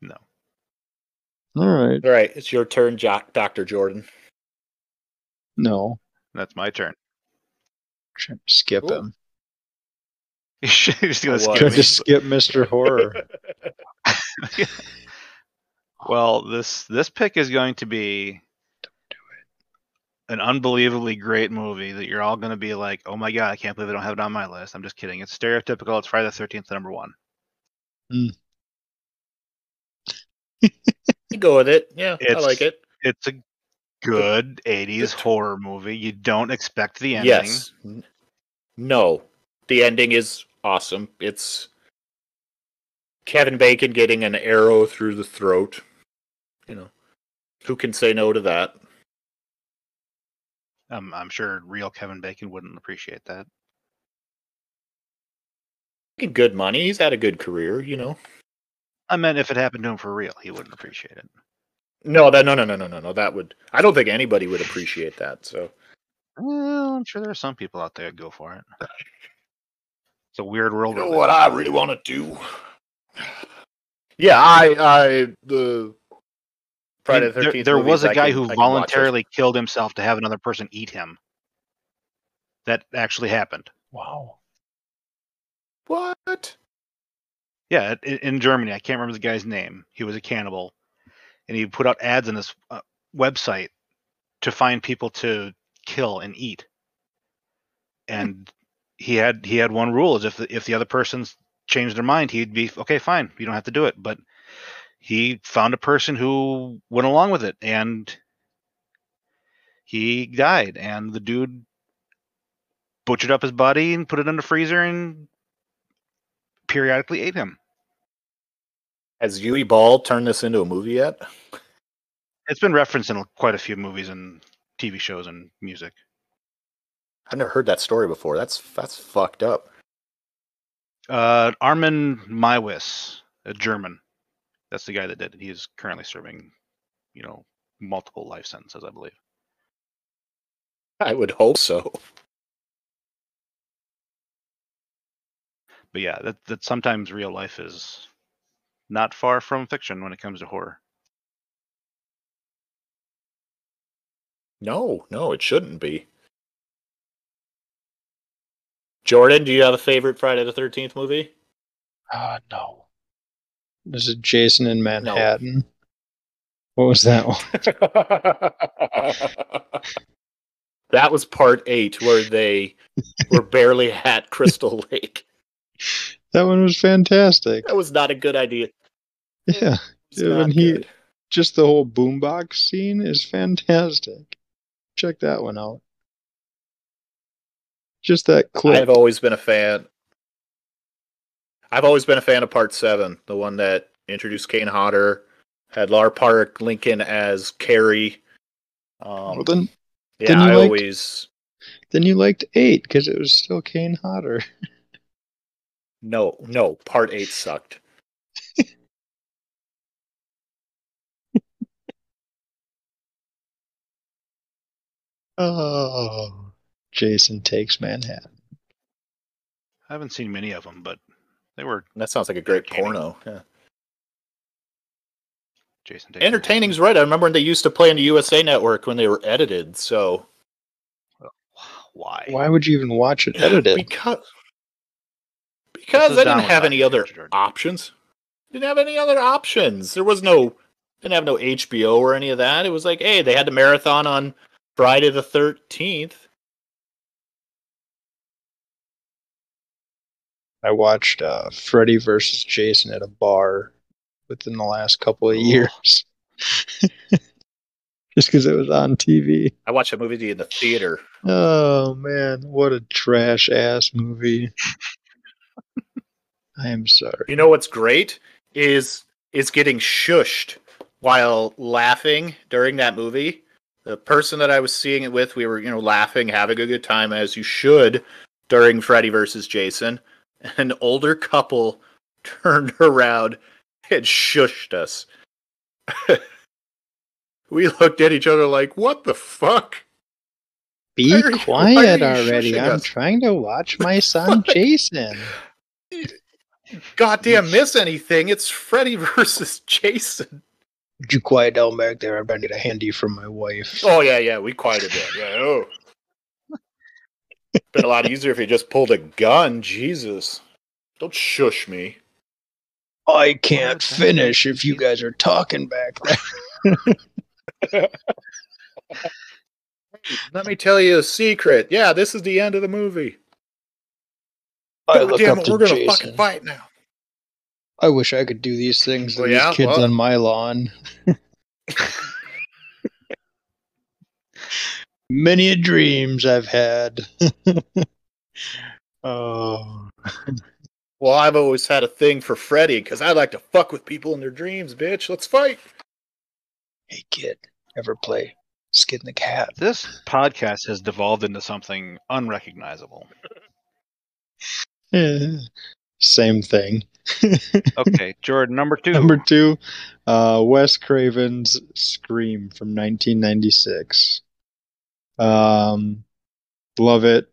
no. All right. All right, it's your turn, Jock, Doctor Jordan. No, That's my turn. skip Cool. him. You're just gonna skip, me. just skip Mr. Horror. Well, this this pick is going to be an unbelievably great movie that you're all going to be like, "Oh my god, I can't believe I don't have it on my list." I'm just kidding. It's stereotypical. It's Friday the Thirteenth, number one. You go with it. Yeah, I It's- like it. It's a good '80s horror movie. You don't expect the ending. Yes. No, the ending is awesome. It's Kevin Bacon getting an arrow through the throat. You know, who can say no to that? Um, I'm sure real Kevin Bacon wouldn't appreciate that. Making Good money. He's had a good career. You know. I meant if it happened to him for real, he wouldn't appreciate it. No, that no, no, no, no, no, no. That would. I don't think anybody would appreciate that. So Well, I'm sure there are some people out there that go for it. It's a weird world. you know what I really want to do Yeah, I, I, the Friday the there, Thirteenth. there was a I guy can- who I can watch those. voluntarily killed himself to have another person eat him. That actually happened. Wow. What? Yeah, in, in Germany. I can't remember the guy's name. He was a cannibal, and he put out ads on this uh, website to find people to kill and eat. And he had he had one rule: is if the, if the other person's changed their mind, he'd be okay, fine, you don't have to do it. But he found a person who went along with it, and he died. And the dude butchered up his body and put it in the freezer and periodically ate him. Has Uwe Boll turned this into a movie yet? It's been referenced in quite a few movies and TV shows and music. I've never heard that story before. That's that's fucked up. Uh, Armin Meiwes, a German. That's the guy that did it. He is currently serving, you know, multiple life sentences, I believe. I would hope so. But yeah, that that sometimes real life is not far from fiction when it comes to horror. No, no, it shouldn't be. Jordan, do you have a favorite Friday the Thirteenth movie? Ah, no. This is Jason in Manhattan. What was that one? that was part eight, where they were barely at Crystal Lake. That one was fantastic. That was not a good idea. Yeah, when he- good. just the whole boombox scene is fantastic. Check that one out. Just that clip. I've always been a fan. I've always been a fan of Part Seven, the one that introduced Kane Hodder, had Lar Park Lincoln as Carrie. Um, well, then, yeah, then you I liked- always then you liked eight because it was still Kane Hodder. no, no. Part Eight sucked. Oh, Jason takes Manhattan. I haven't seen many of them, but they were That sounds like a great porno. Yeah. Jason. Takes Entertaining's right. I remember when they used to play on the USA Network when they were edited. So Why? Why would you even watch it edited? because because I didn't have any other Jordan. options. Didn't have any other options. There was no didn't have no HBO or any of that. It was like, hey, they had the marathon on Friday the thirteenth. I watched uh, Freddy versus Jason at a bar within the last couple of years. Just because it was on TV. I watched a movie in the theater. Oh man, what a trash ass movie. I am sorry. You know what's great is is getting shushed while laughing during that movie. The person that I was seeing it with, we were you know laughing, having a good time as you should during Freddy versus Jason. An older couple turned around and shushed us. we looked at each other like, "What the fuck?" Be Why are you- why quiet already. I'm us? trying to watch my son? Jason. Goddamn, miss anything? It's Freddy versus Jason. Would you quiet down back there? I'm gonna get a handy from my wife. Oh yeah, yeah, we quieted down. Yeah, oh. Been a lot easier if you just pulled a gun. Jesus, don't shush me. I can't finish if you guys are talking back there. Let me tell you a secret. Yeah, this is the end of the movie. I look damn up it, to we're gonna Jason. fucking fight now. I wish I could do these things to Well, these yeah, kids well- on my lawn. Many a dreams I've had. oh, Well, I've always had a thing for Freddy because I like to fuck with people in their dreams, bitch. Let's fight. hey kid, ever play Skid and the Cat? This podcast has devolved into something unrecognizable. Eh, Same thing. Okay, Jordan, number two. Number two, uh, Wes Craven's Scream from 1996. Um, love it.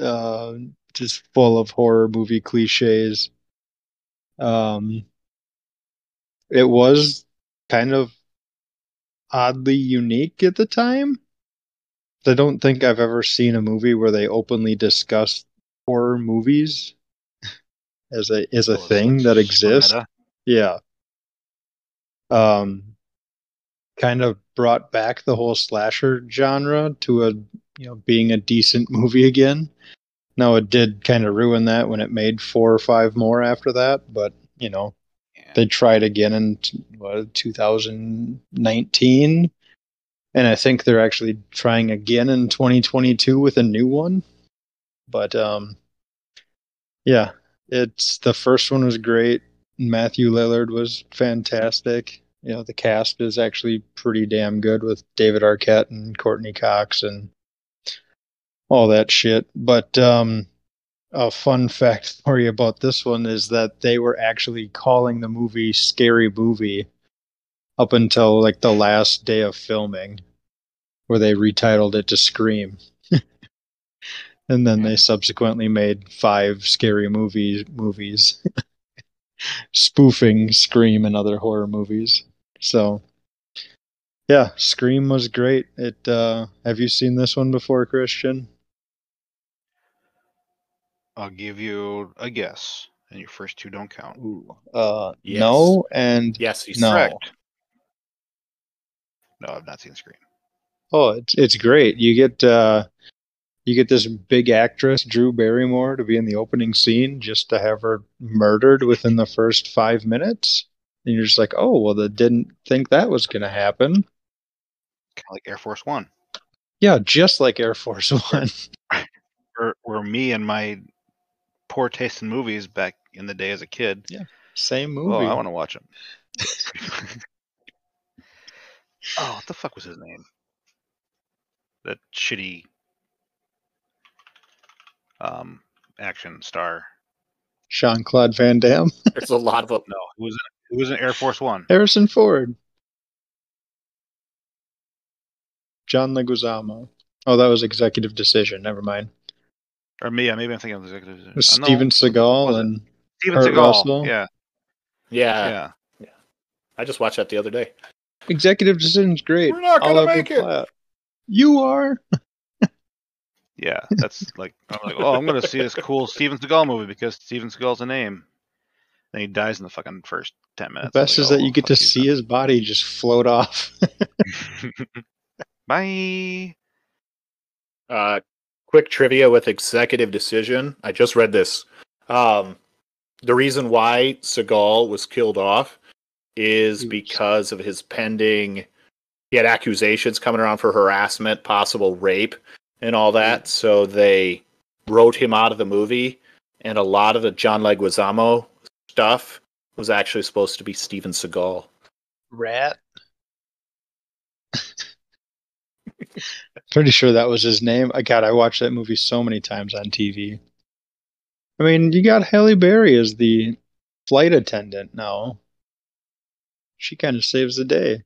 Uh, just full of horror movie cliches. Um, it was kind of oddly unique at the time. I don't think I've ever seen a movie where they openly discuss horror movies as a as a it's thing that exists. meta. Yeah. Um kind of brought back the whole slasher genre to a you know being a decent movie again. Now it did kind of ruin that when it made four or five more after that, but you know, Yeah. they tried again in what 2019 and I think they're actually trying again in 2022 with a new one. But um yeah, it's the first one was great. Matthew Lillard was fantastic. You know, the cast is actually pretty damn good with David Arquette and Courteney Cox and all that shit. But um a fun fact for you about this one is that they were actually calling the movie Scary Movie up until like the last day of filming, where they retitled it to Scream. And then they subsequently made five scary movies movies spoofing Scream and other horror movies. So yeah, Scream was great. It uh have you seen this one before, Christian? I'll give you a guess, and your first two don't count. Ooh. Uh Yes. no and Yes, he's No. Correct. No, I've not seen Scream. Oh, it's it's great. You get uh you get this big actress, Drew Barrymore, to be in the opening scene just to have her murdered within the first five minutes. And you're just like, oh well they didn't think that was gonna happen. Kind of like Air Force One, Yeah, just like Air Force One. where, where me and my poor taste in movies back in the day as a kid. Yeah, same movie. Oh. I want to watch them. oh, what the fuck was his name? That shitty um action star. Jean Claude Van Damme. there's a lot of them. No, who was in, who was in Air Force One? Harrison Ford. John Leguizamo. Oh, that was executive decision. Never mind. Or me? Yeah, maybe I'm thinking of the executive. It was Uh, Steven Seagal it? and Steven Kurt Seagal. Russell. Yeah, Yeah, yeah. I just watched that the other day. executive decision's great. We're not gonna over make it. flat. You are. Yeah, that's like I'm like, oh, I'm gonna see this cool Steven Seagal movie because Steven Seagal's a name. Then he dies in the fucking first ten minutes. The minutes. best I'm is like, that oh, you get to see his body just float off. Bye. Uh, quick trivia with executive decision. I just read this. Um, the reason why Seagal was killed off is Oops. because of his pending. He had accusations coming around for harassment, possible rape, and all that. So they wrote him out of the movie, and a lot of the John Leguizamo stuff was actually supposed to be Steven Seagal. Rat. Pretty sure that was his name. Uh, God, I watched that movie so many times on TV. I mean, you got Halle Berry as the flight attendant now. She kind of saves the day.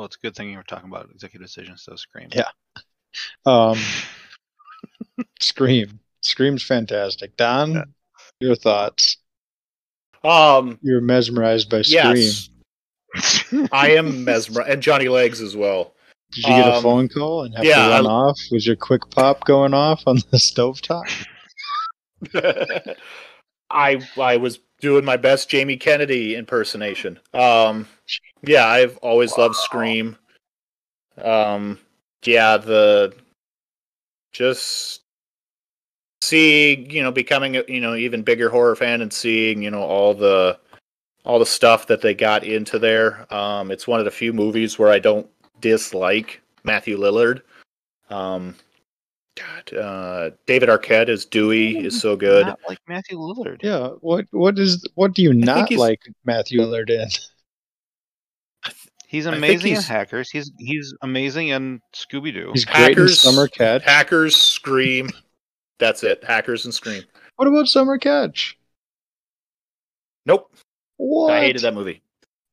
Well, it's a good thing you were talking about executive decisions, so Scream. Yeah. Um, Scream. Scream's fantastic. Don, Yeah. your thoughts? Um, You're mesmerized by Scream. yes, I am mesmerized, and Johnny Legs as well. Did you get a Um, phone call and have yeah, to run I- off? Was your quick pop going off on the stovetop? I I was doing my best Jamie Kennedy impersonation. Um, yeah, I've always loved Scream. Um, yeah, the just seeing you know becoming a you know even bigger horror fan and seeing you know all the all the stuff that they got into there. Um, it's one of the few movies where I don't dislike Matthew Lillard. Um, God, uh, David Arquette as Dewey is so good. Not like Matthew Lillard. Yeah. What what is what do you not like Matthew Lillard in? He's I think amazing in Hackers. He's he's amazing in Scooby Doo. He's great in Hackers, Summer Catch. Hackers, Scream. That's it. Hackers and Scream. What about Summer Catch? Nope. What? I hated that movie.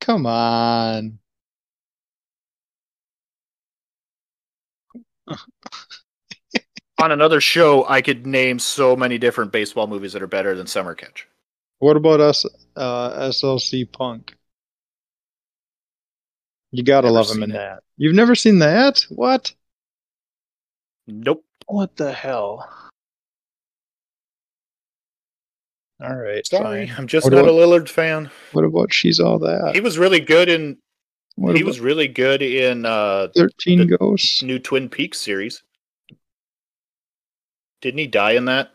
Come on. On another show, I could name so many different baseball movies that are better than Summer Catch. What about us, uh, SLC Punk? You gotta love him in it. that. You've never seen that? What? Nope. What the hell? All right, Sorry, fine. I'm just What not about- a Lillard fan. What about she's all that? He was really good in. What he about was really good in uh, thirteen the- ghosts? new Twin Peaks series. Didn't he die in that?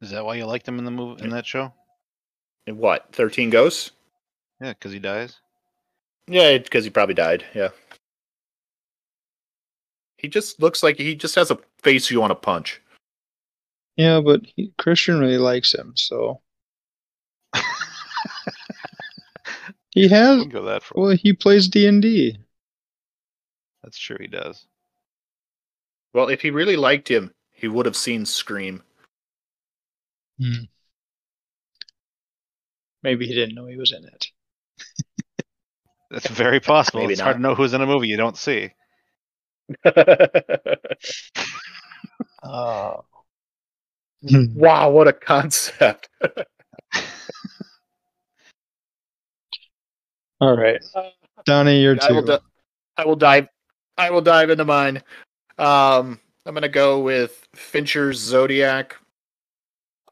Is that why you liked him in the movie in that show? In what? Thirteen Ghosts? Yeah, because he dies. Yeah, because he probably died. Yeah. He just looks like he just has a face you want to punch. Yeah, but he, Christian really likes him, so he has. Go that far. Well, he plays D and D. That's true. He does. Well, if he really liked him, he would have seen Scream. Maybe he didn't know he was in it. That's very possible. Maybe it's hard to know who's in a movie you don't see. Oh. wow, what a concept. All right, Donnie, you're I will, di- I will dive. I will dive into mine. Um, I'm gonna go with Fincher's Zodiac.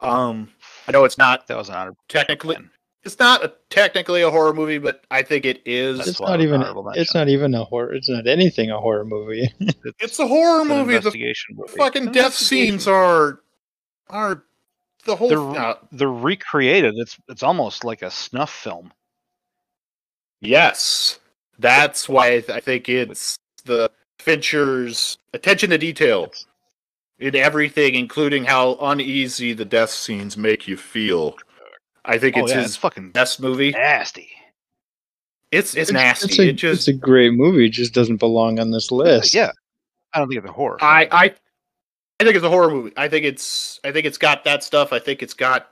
Um, I know it's not That was an honor. technically. mention. It's not a, technically a horror movie, but I think it is. That's it's not it was even. honorable It's not even a horror. It's not anything a horror movie. It's a horror It's an movie. The investigation movie. fucking death scenes are are the whole. They're- uh, They're recreated. It's it's almost like a snuff film. yes, that's why I, th- I think it's the Fincher's attention to detail in everything, including how uneasy the death scenes make you feel. I think oh it's yeah, his it's fucking best movie. nasty. It's it's, nasty. It's a, it just it's a great movie. It just doesn't belong on this list. Yeah, I don't think it's a horror. I. I I think it's a horror movie. I think it's I think it's got that stuff. I think it's got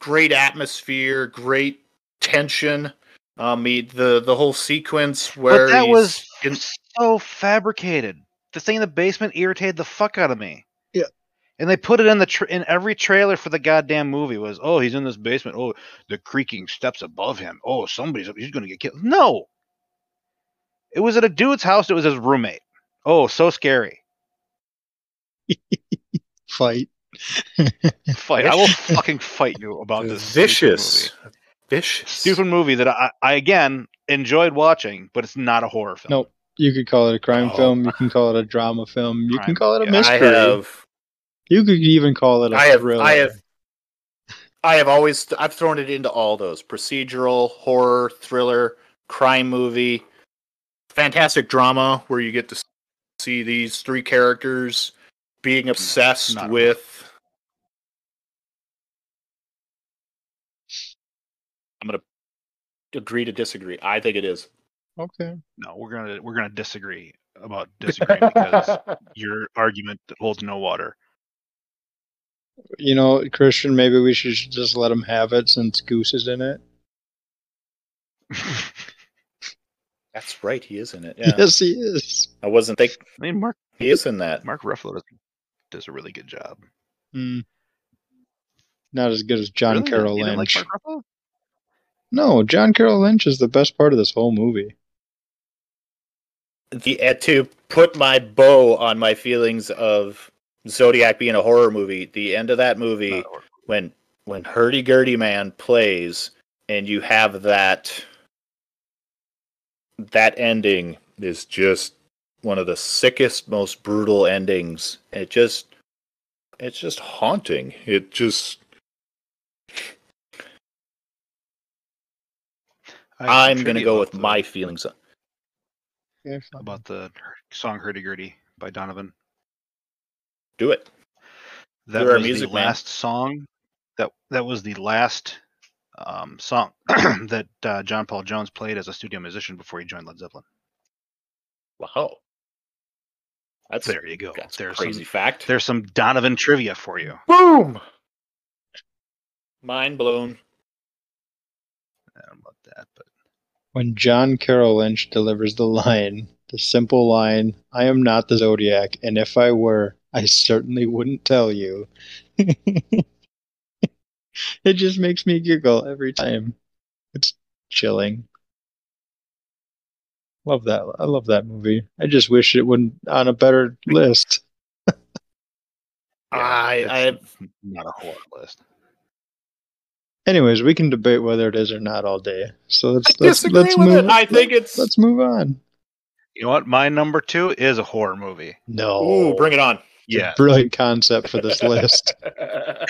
great atmosphere, great tension. Um, the the, the whole sequence where but that he's was in, so fabricated. The thing in the basement irritated the fuck out of me. Yeah. And they put it in the tra- in every trailer for the goddamn movie was oh he's in this basement oh the creaking steps above him oh somebody's he's gonna get killed no it was at a dude's house it was his roommate oh so scary Fight. fight I will fucking fight you about this vicious, vicious. stupid movie that I, I again enjoyed watching but it's not a horror film Nope. You could call it a crime Oh. film. You can call it a drama film. You can call it a mystery. I have You could even call it a I have thriller. I have I have always I've thrown it into all those procedural, horror, thriller, crime movie, fantastic drama where you get to see these three characters being hmm, obsessed not with I'm going to agree to disagree. I think it is. Okay. no we're gonna we're gonna disagree about disagreeing because your argument holds no water You know, Christian, maybe we should just let him have it since Goose is in it. That's right, he is in it. Yeah. Yes, he is. I wasn't think I mean, Mark he is in that. Mark Ruffalo does, does a really good job. Hmm. Not as good as John Really? Carroll You didn't Lynch. Like Mark Ruffalo? no, John Carroll Lynch is the best part of this whole movie. The uh, to put my bow on my feelings of Zodiac being a horror movie, the end of that movie Not a horror. when when Hurdy Gurdy Man plays and you have that that ending is just one of the sickest, most brutal endings. It just it's just haunting. It just I have some I'm gonna go with my feelings. About the song "Hurdy Gurdy" by Donovan. Do it. That You're our was music the man. last song. That that was the last um, song that uh, John Paul Jones played as a studio musician before he joined Led Zeppelin. Wow. That's There you go. that's there's crazy some fact. there's some Donovan trivia for you. Boom. Mind blown. I don't know about that, but When John Carroll Lynch delivers the line, the simple line, I am not the Zodiac, and if I were, I certainly wouldn't tell you. it just makes me giggle every time. It's chilling. Love that. I love that movie. I just wish it wouldn't on a better list. I- it's not a horror list. Anyways, we can debate whether it is or not all day. So let's I let's, disagree let's with move. it. I think it's. Let's move on. You know what? My number two is a horror movie. No, Ooh, bring it on. Yeah, brilliant concept for this list.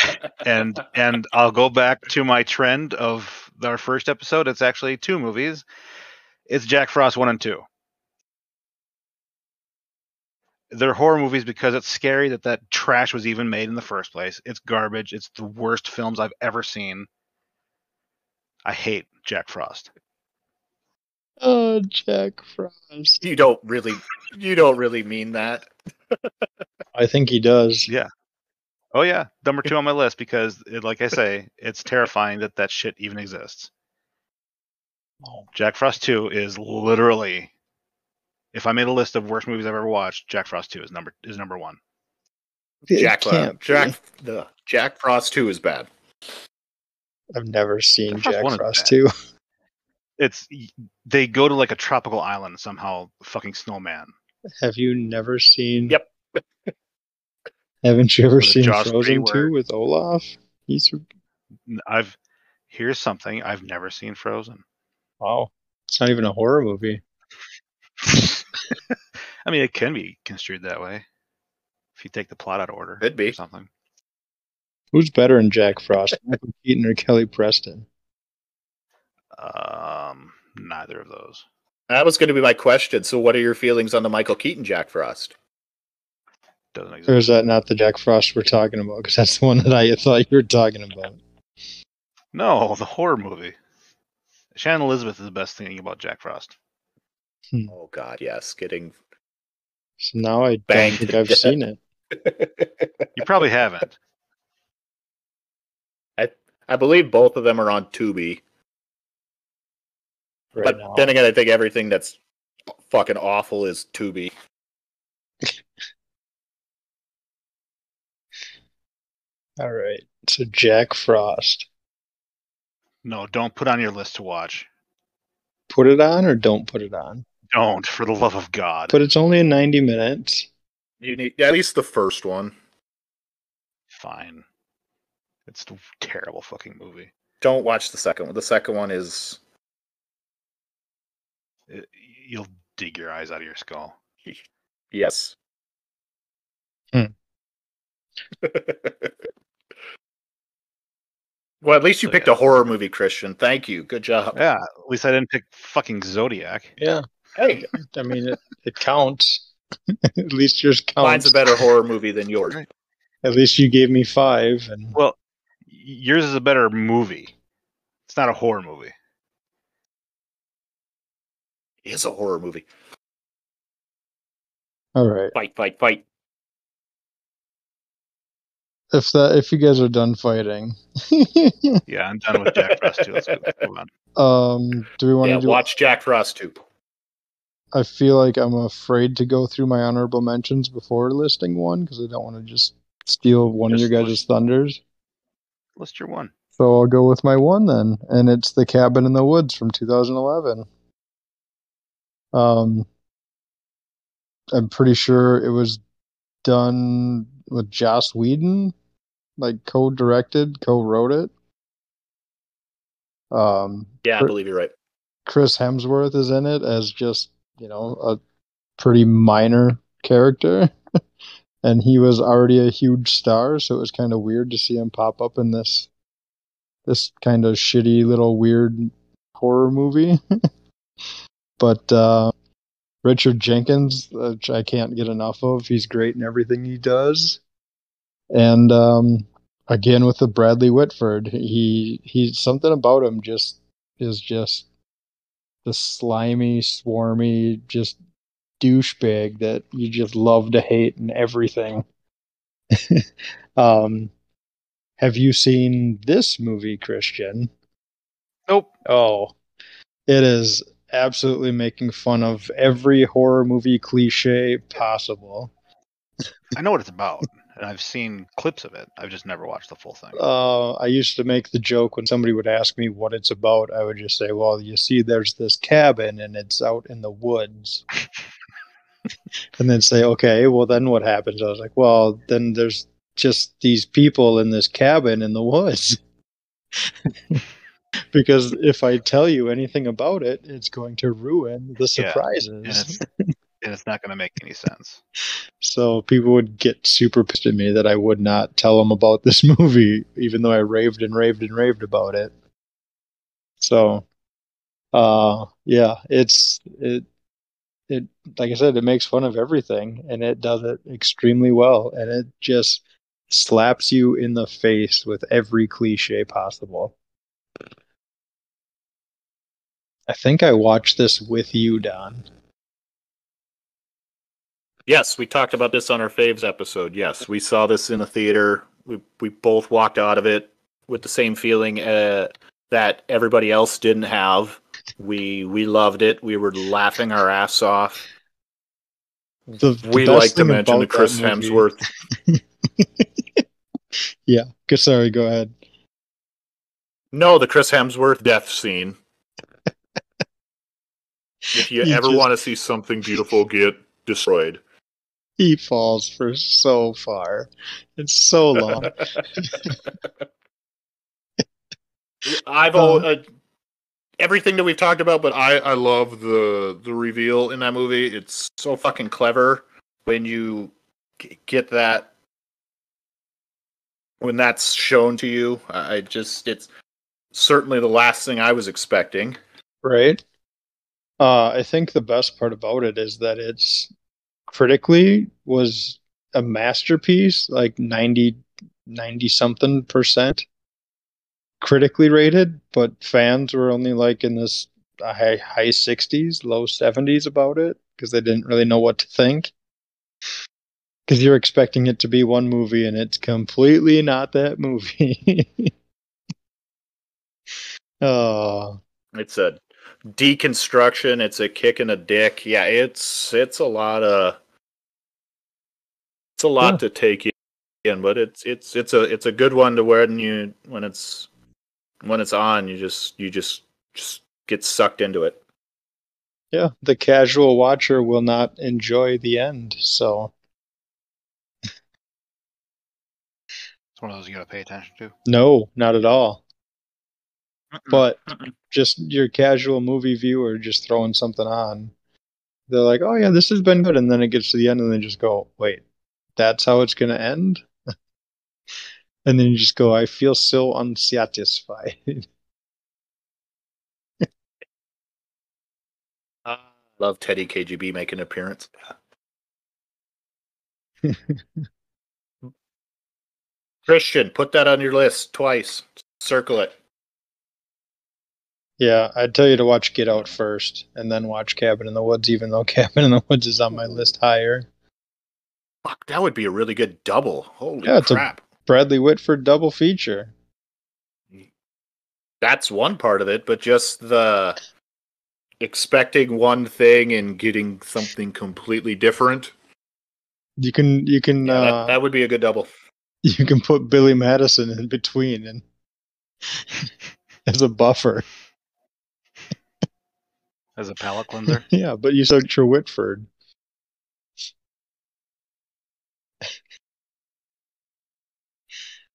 and and I'll go back to my trend of our first episode. It's actually two movies. It's Jack Frost one and two. They're horror movies because it's scary that that trash was even made in the first place. It's garbage. It's the worst films I've ever seen. I hate Jack Frost. Oh, Jack Frost. you don't really, you don't really mean that. I think he does. Yeah. Oh yeah, number two on my list because, it, like I say, it's terrifying that that shit even exists. Oh, Jack Frost 2 is literally if I made a list of worst movies I've ever watched, Jack Frost 2 is number is number 1. it Jack, uh. Jack, the Jack Frost Two is bad. I've never seen Jack Frost Jack one is Frost bad. 2. It's they go to like a tropical island somehow, fucking snowman. Have you never seen? Yep. Haven't you ever seen Josh Frozen Greenway. 2 with Olaf? He's I've here's something I've never seen Frozen. wow. It's not even a horror movie. I mean, it can be construed that way if you take the plot out of order. Could be. or something. Who's better in Jack Frost, Michael Keaton or Kelly Preston? Um, neither of those. That was going to be my question. So, what are your feelings on the Michael Keaton Jack Frost? Doesn't exist. Or is that not the Jack Frost we're talking about? Because that's the one that I thought you were talking about. No, the horror movie. Shannon Elizabeth is the best thing about Jack Frost. Oh God, yes, getting. So now I don't think I've seen it. You probably haven't. I believe both of them are on Tubi. Right but now. then again, I think everything that's fucking awful is Tubi. All right. So Jack Frost. No, don't put on your list to watch. Put it on or don't put it on. Don't, for the love of God. But it's only in 90 minutes. You need at least the first one. Fine. It's a terrible fucking movie. Don't watch the second one. The second one is It- you'll dig your eyes out of your skull. yes. Hmm. well, at least you So, picked yeah. a horror movie, Christian. Thank you. Good job. Yeah, at least I didn't pick fucking Zodiac. Yeah. Hey, I mean, it, it counts. At least yours counts. mine's a better horror movie than yours. At least you gave me five. And Well, y- yours is a better movie. It's not a horror movie. It's a horror movie. all right. Fight, fight, fight. If that, if you guys are done fighting, Yeah, I'm done with Jack Frost too. Let's go- let's move on. um, do we want to Yeah, do? watch Jack Frost too. I feel like I'm afraid to go through my honorable mentions before listing one because I don't want to just steal one Just of your guys' thunders. List your one. So I'll go with my one then, and it's The Cabin in the Woods from 2011. Um, I'm pretty sure it was done with Joss Whedon, like co-directed, co-wrote it. Um, Yeah, I believe you're right. Chris Hemsworth is in it as just you know a pretty minor character, and he was already a huge star, so it was kind of weird to see him pop up in this this kind of shitty little weird horror movie. but uh, Richard Jenkins, which I can't get enough of, he's great in everything he does, and um, again with the Bradley Whitford, he he's something about him just is just the slimy, swarmy, just douchebag that you just love to hate and everything. um, have you seen this movie, Christian? Nope. Oh, it is absolutely making fun of every horror movie cliche possible. I know what it's about. and I've seen clips of it. I've just never watched the full thing. Uh, I used to make the joke when somebody would ask me what it's about. I would just say, "Well, you see, there's this cabin, and it's out in the woods." and then say, "Okay, well, then what happens?" I was like, "Well, then there's just these people in this cabin in the woods." because if I tell you anything about it, it's going to ruin the Yeah, surprises. and it's and it's not going to make any sense. So people would get super pissed at me that I would not tell them about this movie, even though I raved and raved and raved about it. So, uh, yeah, it's it it like I said, it makes fun of everything, and it does it extremely well, and it just slaps you in the face with every cliche possible. I think I watched this with you, Don. Yes, we talked about this on our faves episode. Yes, we saw this in a theater. We we both walked out of it with the same feeling uh, that everybody else didn't have. We we loved it. We were laughing our ass off. The, the we like to mention the Chris Hemsworth. Yeah, sorry, go ahead. No, the Chris Hemsworth death scene. if you, ever just- want to see something beautiful get destroyed, He falls for so far. It's so long. I've Uh, al- uh, everything that we've talked about, but I I love the the reveal in that movie. It's so fucking clever when you get that when that's shown to you. I just it's certainly the last thing I was expecting. right? Uh, I think the best part about it is that it's critically was a masterpiece, like 90, 90 something percent critically rated, but fans were only like in this high high sixties, low seventies about it because they didn't really know what to think. Because you're expecting it to be one movie and it's completely not that movie. oh, It's a deconstruction. It's a kick in the dick. Yeah, it's it's a lot of it's a lot Yeah. to take in, but it's it's it's a it's a good one to wear when you when it's when it's on. You just you just just get sucked into it. Yeah, the casual watcher will not enjoy the end. So, It's one of those you got to pay attention to. no, not at all. But Mm-mm. just your casual movie viewer just throwing something on. They're like, oh, yeah, this has been good. And then it gets to the end and they just go, wait, that's how it's going to end? and then you just go, I feel so unsatisfied. I love Teddy KGB making an appearance. Christian, put that on your list twice. Circle it. yeah, I'd tell you to watch Get Out first and then watch Cabin in the Woods, even though Cabin in the Woods is on my list higher. Fuck, that would be a really good double. Holy Yeah, crap. Bradley Whitford double feature. That's one part of it, but just the expecting one thing and getting something completely different. You can you can Yeah, uh, that, that would be a good double. you can put Billy Madison in between and as a buffer. As a palate cleanser. Yeah, but you search for Whitford.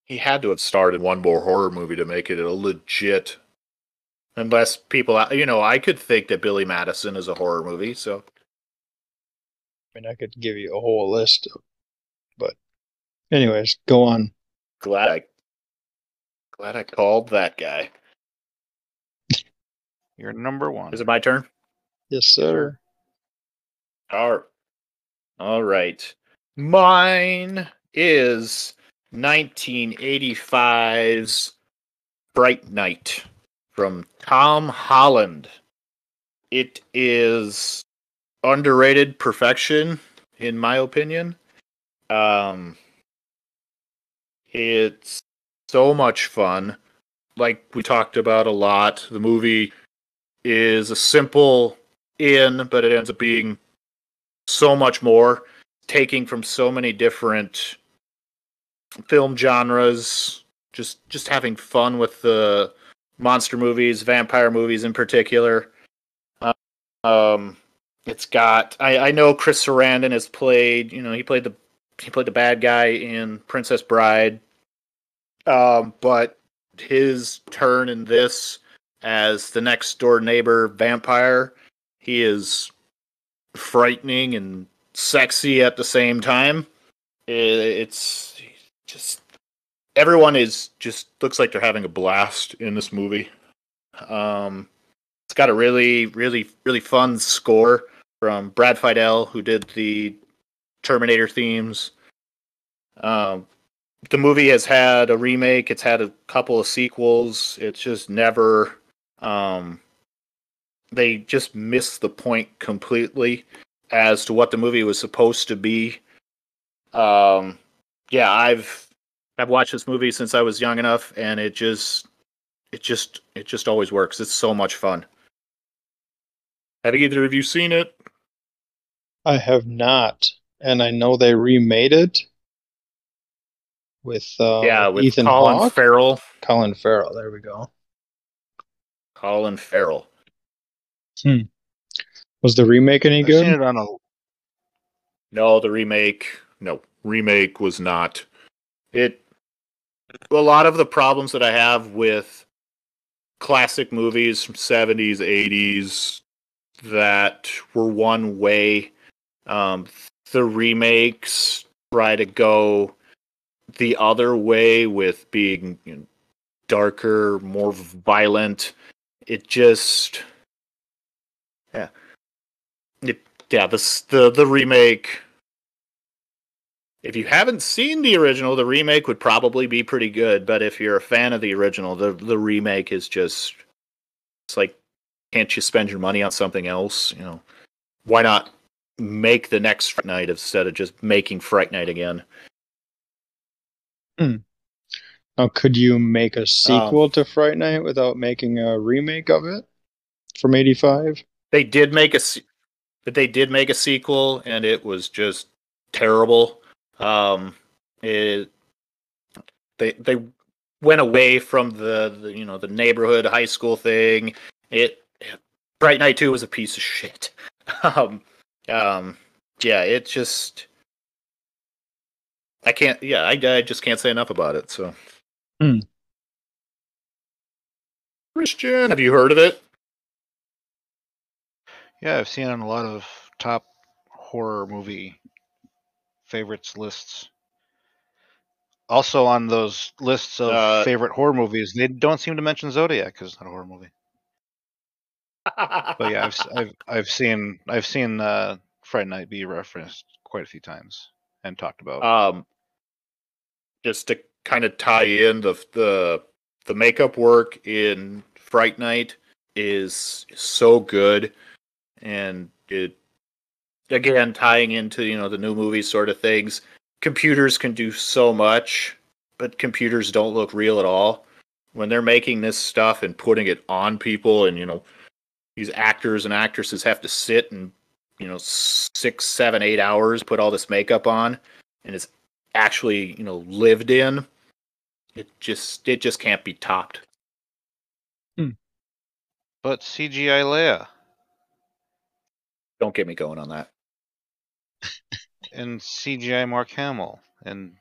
He had to have started one more horror movie to make it a legit. Unless people, uh, you know, I could think that Billy Madison is a horror movie. So I mean, I could give you a whole list, of, but anyways, go on. glad I, glad I called that guy. You're number one. Is it my turn? Yes, sir. All, all right. Mine is 1985's Fright Night from Tom Holland. It is underrated perfection, in my opinion. Um, it's so much fun. Like we talked about a lot, the movie is a simple in, but it ends up being so much more, taking from so many different film genres, just just having fun with the monster movies, vampire movies in particular. Um, it's got I, I know Chris Sarandon has played. You know, he played the he played the bad guy in Princess Bride. Um, but his turn in this as the next door neighbor vampire, he is frightening and sexy at the same time. It's just everyone is just looks like they're having a blast in this movie. Um, it's got a really, really, really fun score from Brad Fiedel, who did the Terminator themes. Um, the movie has had a remake. It's had a couple of sequels. It's just never. Um, they just missed the point completely as to what the movie was supposed to be. Um, yeah, I've I've watched this movie since I was young enough, and it just it just it just always works. It's so much fun. Have either of you seen it? I have not, and I know they remade it with uh, yeah, with Ethan Colin Hawke, Farrell. Colin Farrell. There we go. Colin Farrell. Hmm. Was the remake any I've seen good? it on a No, the remake. No, remake was not. It. A lot of the problems that I have with classic movies from seventies, eighties that were one way. Um, the remakes try to go the other way with being you know, darker, more violent. It just, yeah, it, yeah. this the the remake. If you haven't seen the original, the remake would probably be pretty good. But if you're a fan of the original, the the remake is just it's like can't you spend your money on something else? You know, why not make the next Fright Night instead of just making Fright Night again? Hmm. Now, could you make a sequel um, to Fright Night without making a remake of it from '85? They did make a, but they did make a sequel, and it was just terrible. Um, it they they went away from the, the you know the neighborhood high school thing. It Fright Night Two was a piece of shit. um, um, yeah, it just I can't. Yeah, I, I just can't say enough about it. So, Hmm. Christian, have you heard of it? yeah, I've seen it on a lot of top horror movie favorites lists. Also on those lists of Uh, favorite horror movies, they don't seem to mention Zodiac because it's not a horror movie. But yeah, I've I've I've seen I've seen uh, Fright Night be referenced quite a few times and talked about. um just to kind of tie in the the the makeup work in Fright Night is so good and it again tying into you know the new movie sort of things computers can do so much but computers don't look real at all. When they're making this stuff and putting it on people and you know these actors and actresses have to sit and you know six seven eight hours put all this makeup on and it's actually you know lived in it just it just can't be topped. Hmm. But CGI Leia. Don't get me going on that and CGI Mark Hamill and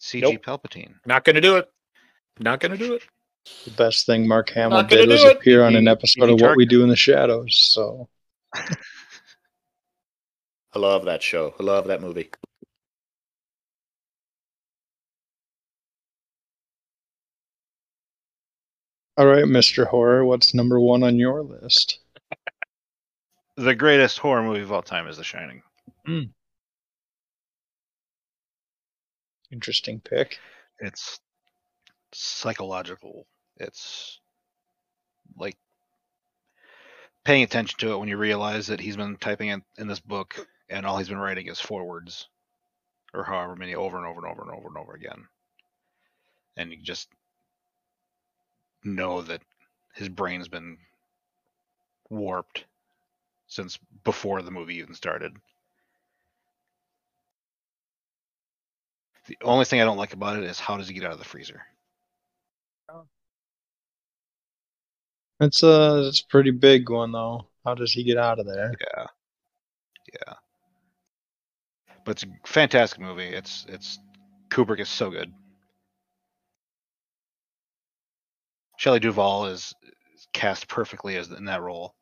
CG Nope. Palpatine. not gonna do it not gonna do it The best thing Mark Hamill did was do it. appear on an Easy- episode easy of What We. Do in the Shadows. So i love that show i love that movie All right, Mr. Horror, what's number one on your list? The greatest horror movie of all time is The Shining. Hmm. Interesting pick. It's psychological. It's like paying attention to it when you realize that he's been typing in, in this book and all he's been writing is forwards or however many over and over and over and over and over again. And you just know that his brain's been warped since before the movie even started. The only thing I don't like about it is how does he get out of the freezer? Oh. It's a it's a pretty big one though. How does he get out of there? Yeah, yeah. But it's a fantastic movie. It's it's Kubrick is so good. Shelley Duvall is, is cast perfectly as in that role.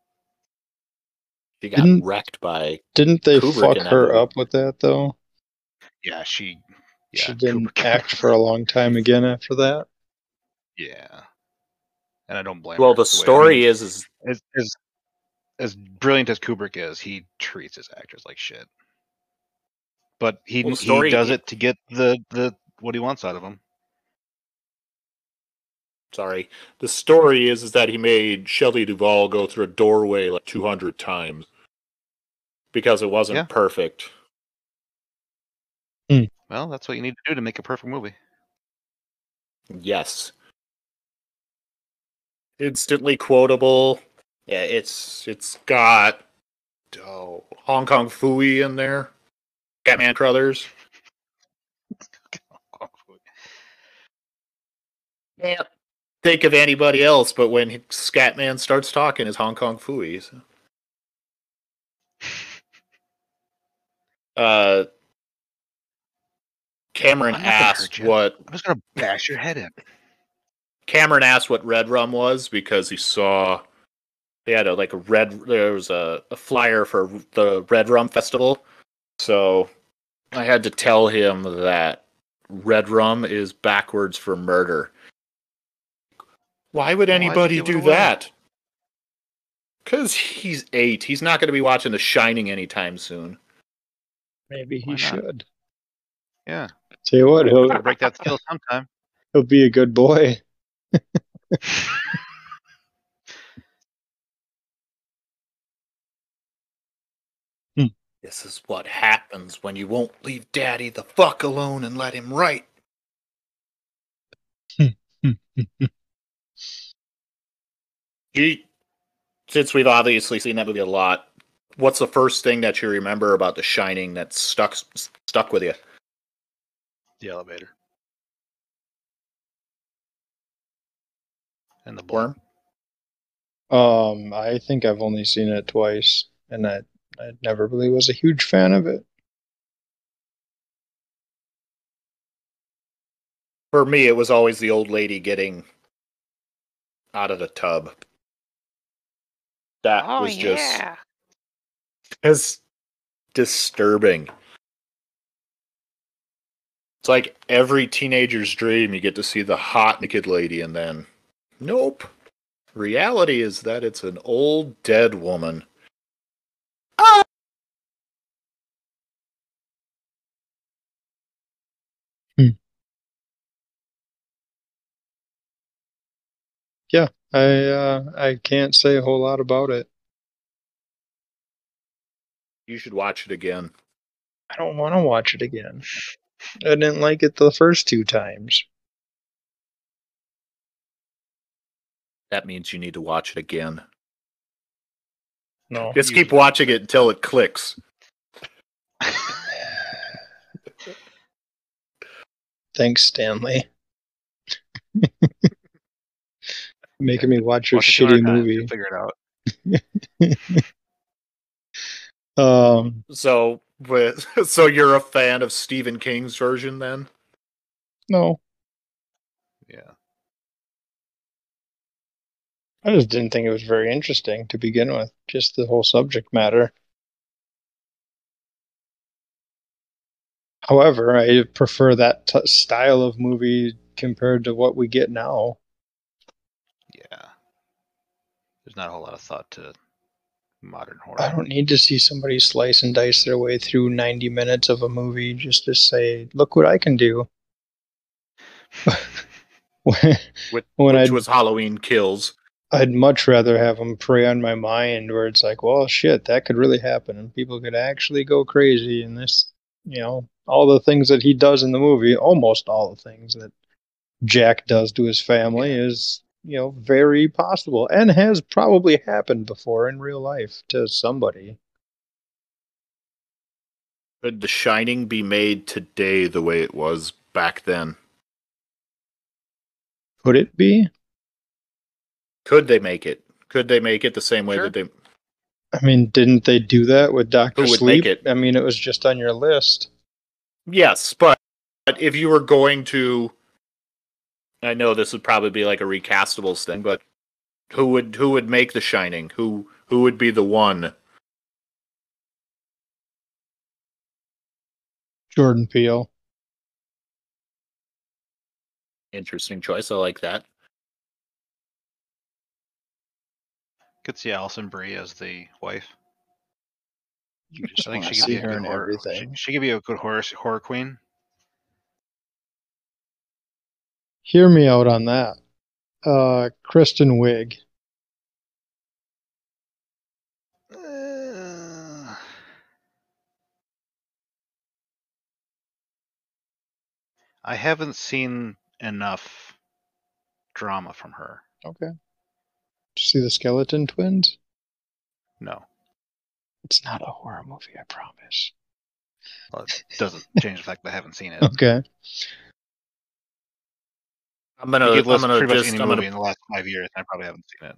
She got Didn't- wrecked by. Didn't they Kubrick fuck her movie. up with that though? Yeah, she. Yeah, she didn't Kubrick- act for a long time again after that. Yeah, and I don't blame. Well, her. the way- I story mean, is, is as, as as brilliant as Kubrick is, he treats his actors like shit. But he Well, the he does it to get the the what he wants out of them. Sorry. The story is is that he made Shelley Duvall go through a doorway like 200 times because it wasn't Yeah. perfect. Hmm. Well, that's what you need to do to make a perfect movie. Yes. Instantly quotable. Yeah, it's it's got oh, Hong Kong Phooey in there. Scatman Crothers. Can't think of anybody else, but when Scatman starts talking, is Hong Kong Phooey. so. Uh, Cameron asked what I'm just gonna bash your head in. Cameron asked what Red Rum was because he saw they had a like a red there was a, a flyer for the Red Rum Festival. So I had to tell him that Red Rum is backwards for murder. Why would anybody give do that? Cause he's eight. He's not gonna be watching The Shining anytime soon. Maybe he Why not? should. Yeah, Tell you what, he'll gotta break that skill sometime. he'll be a good boy. Hmm. This is what happens when you won't leave daddy the fuck alone and let him write. Hmm. Hmm. He, since we've obviously seen that movie a lot, what's the first thing that you remember about The Shining that stuck stuck with you? The elevator. And the blood. Worm? Um, I think I've only seen it twice, and I I never really was a huge fan of it. For me, it was always the old lady getting out of the tub. That Oh, was just as disturbing. It's like every teenager's dream you get to see the hot naked lady and then nope. Reality is that it's an old dead woman. I uh, I can't say a whole lot about it. You should watch it again. I don't want to watch it again. I didn't like it the first two times. That means you need to watch it again. No, Just keep watching it until it clicks. thanks, Stanley. Making me watch your Watch shitty movie. Figure it out. Um, So, with so you're a fan of Stephen King's version then? no, Yeah. I just didn't think it was very interesting to begin with. Just the whole subject matter. However, I prefer that t- style of movie compared to what we get now. Yeah. There's not a whole lot of thought to modern horror. I don't need to see somebody slice and dice their way through 90 minutes of a movie just to say, look what I can do. when Which, when which I'd, was Halloween Kills. I'd much rather have them prey on my mind where it's like, well, shit, that could really happen and people could actually go crazy and this, you know, all the things that he does in the movie, almost all the things that Jack does to his family is, you know, very possible and has probably happened before in real life to somebody. Could The Shining be made today the way it was back then? Could it be? Could they make it? Could they make it the same way Sure. that they? I mean, didn't they do that with Doctor Who would Sleep? make it? I mean, it was just on your list. Yes, but, but if you were going to, I know this would probably be like a recastables thing, but who would who would make The Shining? Who who would be the one? Jordan Peele. Interesting choice. I like that. Could see Alison Brie as the wife. You just I think she could be a good horror. She, she could be a good horror horror queen. Hear me out on that. Uh, Kristen Wiig. Uh, I haven't seen enough drama from her. Okay. Did you see the Skeleton Twins? No, It's not a horror movie, I promise. well, it doesn't change the fact that I haven't seen it. Okay. I'm gonna You I'm gonna pretty much just any I'm movie gonna in the last five years, and I probably haven't seen it.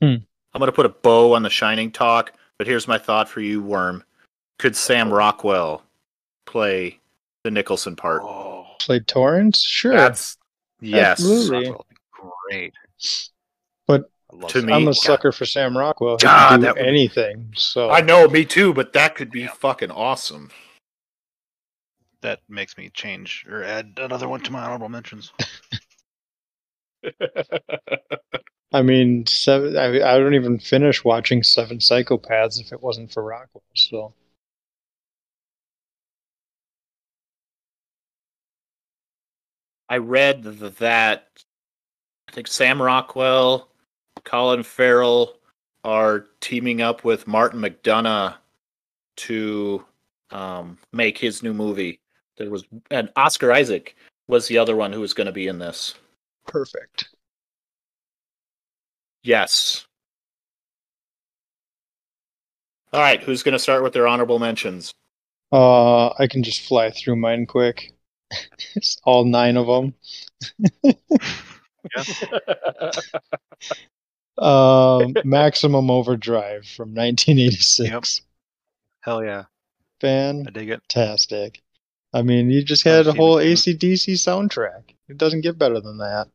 Hmm. I'm gonna put a bow on the Shining talk. But here's my thought for you, Worm. Could Sam oh. Rockwell play the Nicholson part? Oh, Played Torrance? Sure. That's yes. Absolutely. Rockwell would be great. But to me, I'm a God. sucker for Sam Rockwell. He God, can do that would- anything. So I know, me too, but that could be Yeah. fucking awesome. That makes me change or add another one to my honorable mentions. I mean, seven. I, I don't even finish watching Seven Psychopaths if it wasn't for Rockwell. So I read that I think Sam Rockwell, Colin Farrell are teaming up with Martin McDonagh to um, make his new movie. There was and Oscar Isaac was the other one who was going to be in this. perfect. Yes. All right, who's going to start with their honorable mentions? Uh, I can just fly through mine quick. it's all nine of them. Um, Maximum Overdrive from 1986. Hell yeah, Fan I dig it. fantastic. I mean, you just had a whole it, ACDC soundtrack. It doesn't get better than that.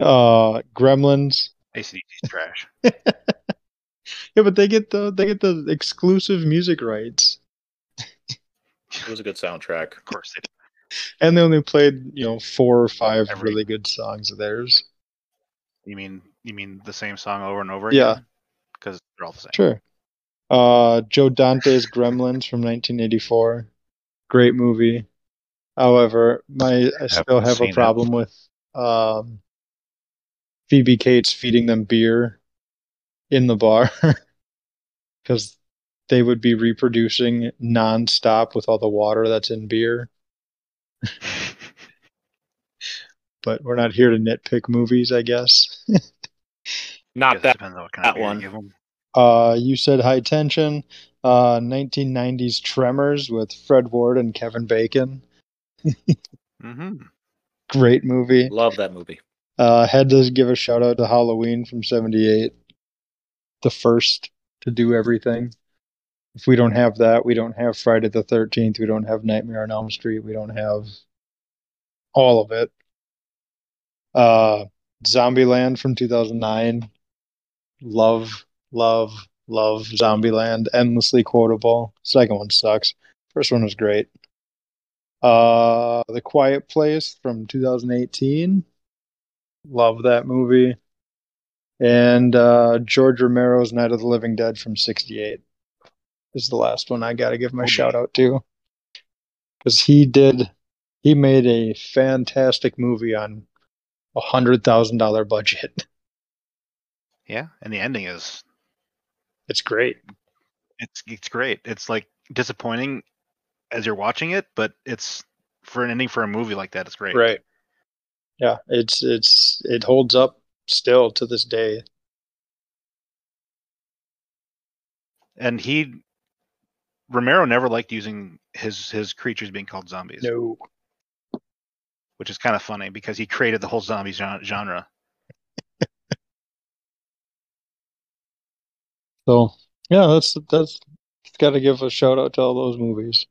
Uh, Gremlins. ACDC's trash. Yeah, but they get the they get the exclusive music rights, It was a good soundtrack. Of course they do. and they only played you know four or five Every- really good songs of theirs. You mean you mean the same song over and over again? Yeah. Because they're all the same. Sure. Uh, Joe Dante's Gremlins from 1984. Great movie. However, my I still Haven't have seen a it. problem with um, Phoebe Cates feeding them beer in the bar because they would be reproducing nonstop with all the water that's in beer. But we're not here to nitpick movies, I guess. Not Guess that depends on what kind that of beer you one. give 'em. Uh, you said Haute Tension. Uh, 1990s Tremors with Fred Ward and Kevin Bacon. Mhm. Great movie. love that movie. Uh, had to give a shout out to Halloween from '78, the first to do everything. If we don't have that, we don't have Friday the 13th. We don't have Nightmare on Elm Street. We don't have all of it. Uh, Zombieland from 2009. Love, love, love Zombieland. Endlessly quotable. Second one sucks. First one was great. Uh, The Quiet Place from 2018. Love that movie. And uh, George Romero's Night of the Living Dead from 68 is the last one I got to give my Okay. shout out to. Because he did, he made a fantastic movie on a $100,000 budget. Yeah, and the ending is It's great. it's it's great. It's like disappointing as you're watching it, but it's for an ending for a movie like that. It's great. Right. Yeah, it's it's it holds up still to this day. and he Romero never liked using his his creatures being called zombies, No. which is kind of funny because he created the whole zombie genre. So yeah, that's that's got to give a shout out to all those movies.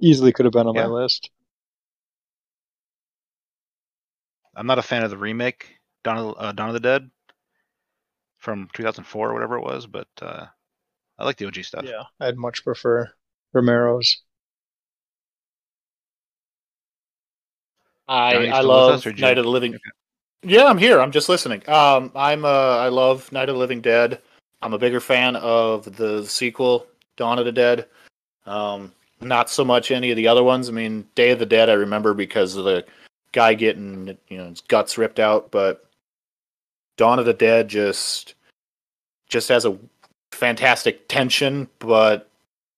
Easily could have been on Yeah. my list. I'm not a fan of the remake Dawn of, uh, Dawn of the Dead from 2004 or whatever it was, but uh, I like the OG stuff. Yeah, I'd much prefer Romero's. I I love us, or did you- Night of the Living. Okay. Yeah, I'm here. I'm just listening. Um, I'm uh, I love Night of the Living Dead. I'm a bigger fan of the sequel, Dawn of the Dead. Um, not so much any of the other ones. I mean, Day of the Dead, I remember because of the guy getting you know his guts ripped out, but Dawn of the Dead just just has a fantastic tension, but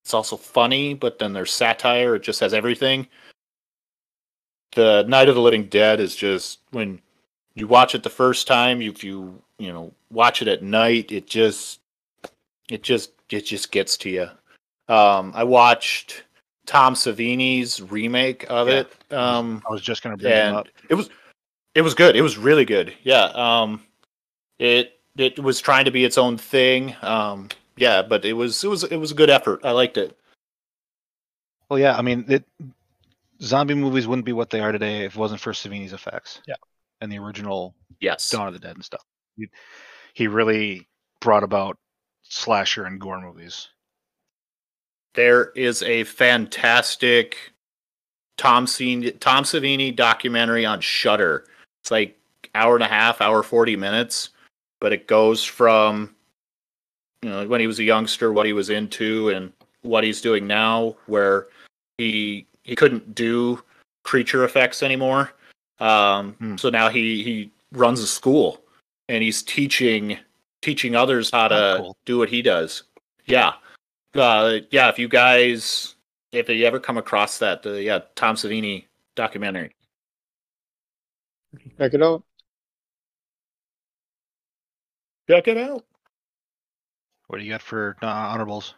it's also funny. But then there's satire. It just has everything the Night of the Living Dead is just when you watch it the first time, if you you know watch it at night, it just it just it just gets to you. Um, I watched Tom Savini's remake of Yeah. it. Um, I was just gonna bring him and up. it was it was good. It was really good. Yeah. Um, it it was trying to be its own thing. Um, yeah, but it was it was it was a good effort. I liked it. Well, yeah, I mean, it, zombie movies wouldn't be what they are today if it wasn't for Savini's effects. Yeah. And the original Yes. Dawn of the Dead and stuff. He, really brought about slasher and gore movies. There is a fantastic Tom Savini, Tom Savini documentary on Shutter. It's like hour and a half, hour forty minutes, but it goes from you know when he was a youngster, what he was into, and what he's doing now, where he he couldn't do creature effects anymore. Um, Hmm. So now he he runs a school and he's teaching teaching others how to Oh, cool. do what he does. Yeah, uh, yeah. If you guys, if you ever come across that, the yeah Tom Savini documentary. Check it out. Check it out. What do you got for uh, honorables?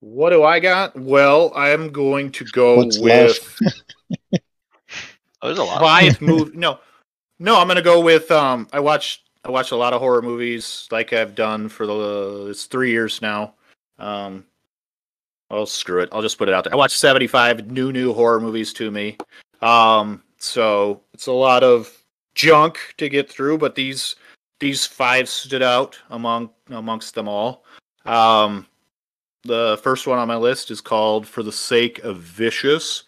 What do I got? Well, I'm going to go What's with Oh, there's a lot. five movie. No, no, I'm gonna go with. Um, I watched. I watched a lot of horror movies, like I've done for the. It's three years now. Um, oh screw it. I'll just put it out there. I watched 75 new new horror movies to me. Um, so it's a lot of junk to get through, but these these five stood out among amongst them all. Um, the first one on my list is called "For the Sake of Vicious."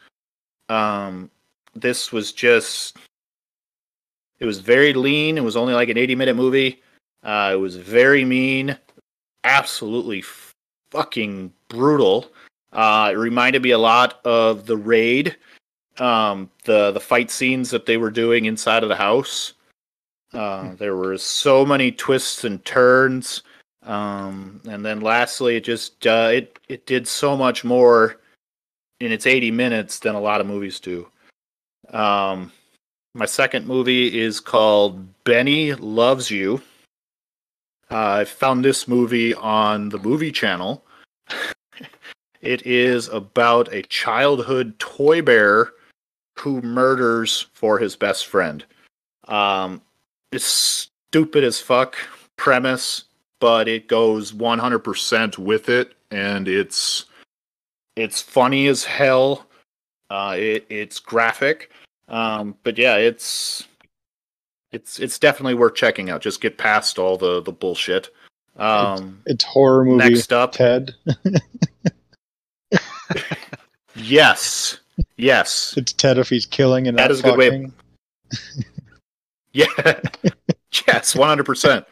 Um, this was just it was very lean. It was only like an 80 minute movie. Uh, it was very mean. Absolutely fucking brutal. Uh, it reminded me a lot of the raid um, the the fight scenes that they were doing inside of the house. Uh, there were so many twists and turns. Um, and then lastly it just uh, it it did so much more in its 80 minutes than a lot of movies do. Um, my second movie is called Benny Loves You. Uh, I found this movie on the movie channel. it is about a childhood toy bear who murders for his best friend. Um, it's stupid as fuck premise, but it goes 100% with it, and it's it's funny as hell. Uh, it, it's graphic, um, but yeah, it's it's it's definitely worth checking out. Just get past all the the bullshit. Um, It's horror movie. next up, Ted. yes, yes, It's Ted if he's killing and that is a good way of- yeah, yes, one hundred percent.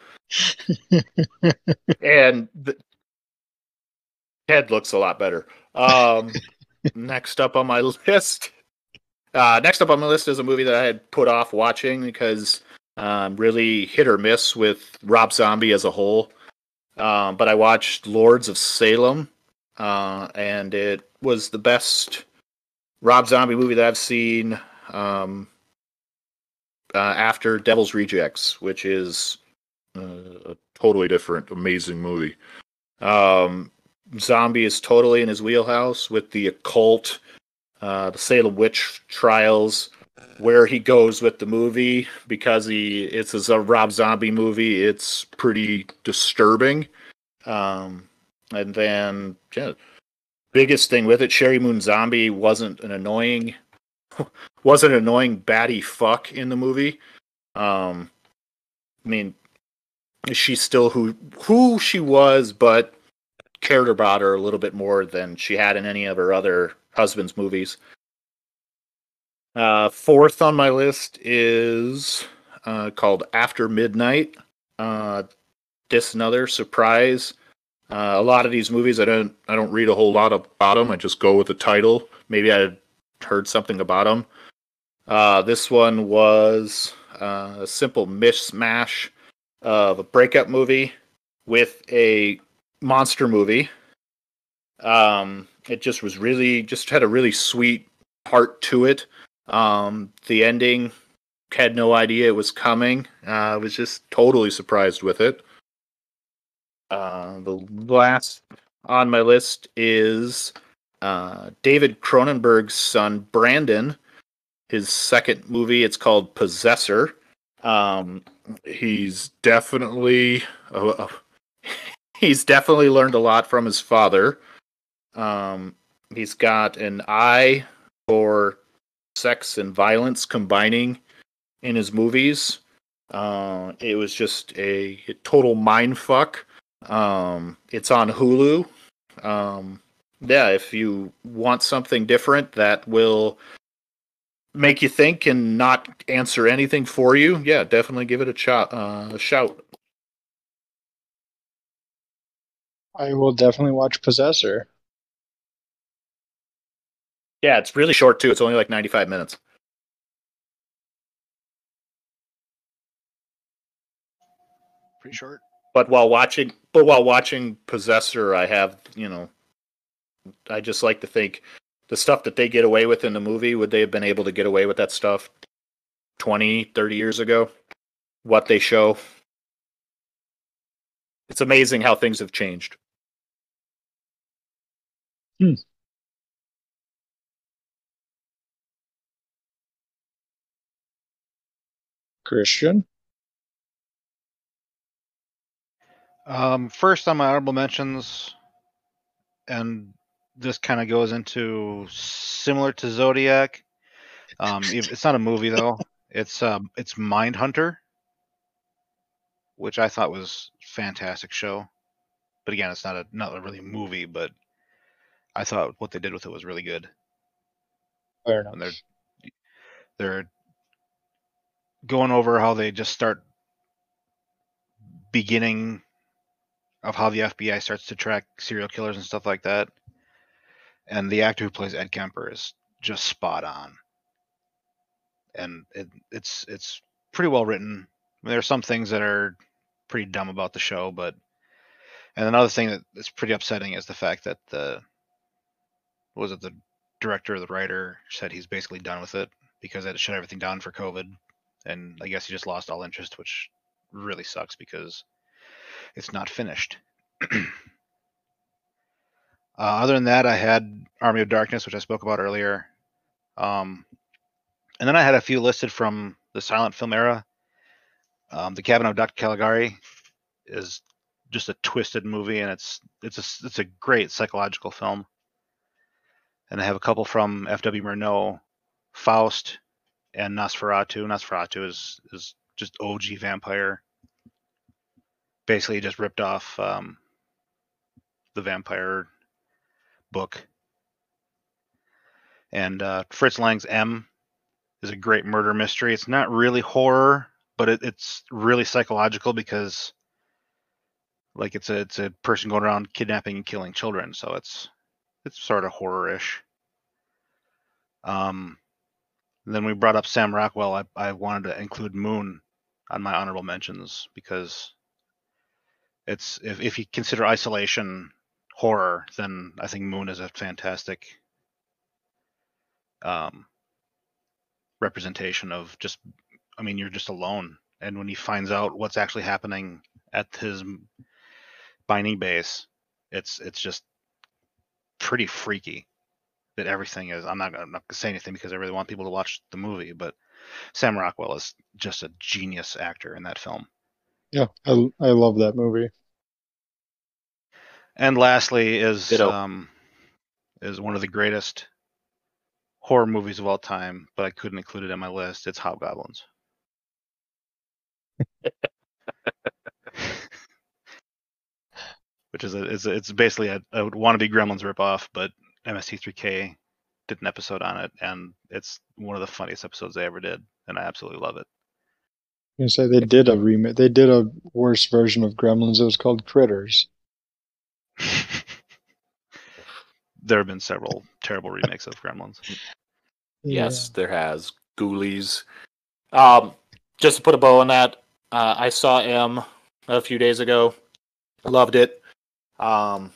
And the, Ted looks a lot better. Um, next up on my list, uh, next up on my list is a movie that I had put off watching because um, really hit or miss with Rob Zombie as a whole. Um, but I watched Lords of Salem, uh, and it was the best Rob Zombie movie that I've seen um, uh, after Devil's Rejects, which is uh, a totally different, amazing movie. Um, Zombie is totally in his wheelhouse with the occult, uh, the Salem witch trials, where he goes with the movie because he it's a Rob Zombie movie. It's pretty disturbing. Um, and then yeah, biggest thing with it, Sheri Moon Zombie wasn't an annoying wasn't an annoying batty fuck in the movie. Um, I mean, she's still who who she was, but cared about her a little bit more than she had in any of her other husband's movies. Uh, fourth on my list is uh, called After Midnight. Uh, this another surprise. Uh, a lot of these movies, I don't, I don't read a whole lot about them. I just go with the title. Maybe I heard something about them. Uh, this one was uh, a simple mishmash of a breakup movie with a monster movie. Um, it just was really, just had a really sweet heart to it. Um, the ending had no idea it was coming. Uh, I was just totally surprised with it. Uh, the last on my list is uh, David Cronenberg's son Brandon. His second movie. It's called Possessor. Um, he's definitely uh, he's definitely learned a lot from his father. Um, he's got an eye for sex and violence combining in his movies. Uh, it was just a, total mind fuck. Um, it's on Hulu. Um, yeah, if you want something different that will make you think and not answer anything for you, yeah, definitely give it a, ch- uh, a shout. I will definitely watch Possessor. Yeah, it's really short too. It's only like 95 minutes. Pretty short. But while watching but while watching Possessor, I have, you know, I just like to think the stuff that they get away with in the movie, would they have been able to get away with that stuff 20, 30 years ago? What they show. It's amazing how things have changed. Hmm. Christian? Um, first on my honorable mentions, and this kind of goes into similar to Zodiac. Um, it's not a movie though. It's um, it's Mindhunter, which I thought was fantastic show. But again, it's not a not a really movie, but I thought what they did with it was really good. Fair enough. And they're they're going over how they just start beginning of how the FBI starts to track serial killers and stuff like that. And the actor who plays Ed Kemper is just spot on. And it, it's it's pretty well written. I mean, there are some things that are pretty dumb about the show, but and another thing that is pretty upsetting is the fact that the was it the director or the writer said he's basically done with it because they shut everything down for COVID, and I guess he just lost all interest, which really sucks because it's not finished. uh, other than that, I had Army of Darkness, which I spoke about earlier, um, and then I had a few listed from the silent film era. Um, the Cabin of Dr. Caligari is just a twisted movie, and it's it's a it's a great psychological film. And I have a couple from F.W. Murnau, Faust, and Nosferatu. Nosferatu is is just OG vampire. Basically, just ripped off um, the vampire book. And uh, Fritz Lang's M is a great murder mystery. It's not really horror, but it, it's really psychological because, like, it's a it's a person going around kidnapping and killing children. So it's it's sort of horror-ish. Um, then we brought up Sam Rockwell. I, I wanted to include Moon on my honorable mentions because it's if if you consider isolation horror, then I think Moon is a fantastic um, representation of just. I mean, you're just alone, and when he finds out what's actually happening at his binding base, it's it's just pretty freaky. That everything is. I'm not gonna, I'm not gonna say anything because I really want people to watch the movie, but Sam Rockwell is just a genius actor in that film. Yeah, I, I love that movie. And lastly is Ditto. um, is one of the greatest horror movies of all time, but I couldn't include it in my list. It's Hobgoblins. Which is a, it's a, it's basically a, a wannabe Gremlins ripoff, but MST3K did an episode on it, and it's one of the funniest episodes they ever did, and I absolutely love it. I'm gonna say they did a remake. They did a worse version of Gremlins. It was called Critters. there have been several terrible remakes of Gremlins. Yes, there has. Ghoulies. Um, just to put a bow on that, uh, I saw M a few days ago. Loved it. Um,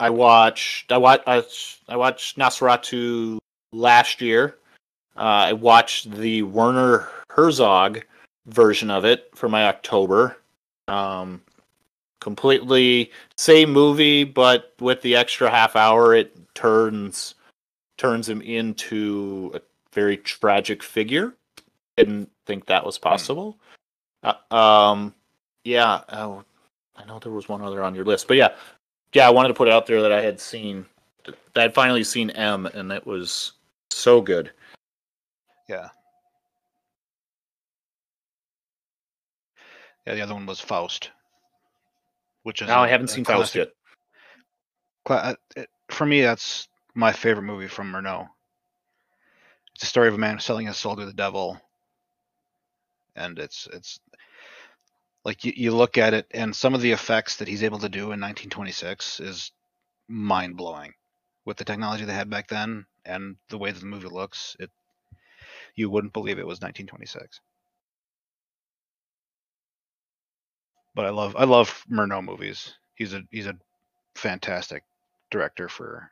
I watched. I watched. I, I watched Nosferatu last year. Uh, I watched the Werner Herzog version of it for my October. Um, completely same movie, but with the extra half hour, it turns turns him into a very tragic figure. Didn't think that was possible. Uh, um, yeah. Oh, I know there was one other on your list, but yeah, yeah. I wanted to put it out there that I had seen, that I'd finally seen M, and it was so good. Yeah. Yeah, the other one was Faust, which is Now I haven't seen Faust yet. cla- uh, it- For me, that's my favorite movie from Murnau. It's a story of a man selling his soul to the devil, and it's it's like you, you look at it, and some of the effects that he's able to do in 1926 is mind blowing with the technology they had back then and the way that the movie looks. It you wouldn't believe it was 1926. But I love I love Murnau movies. He's a he's a fantastic director for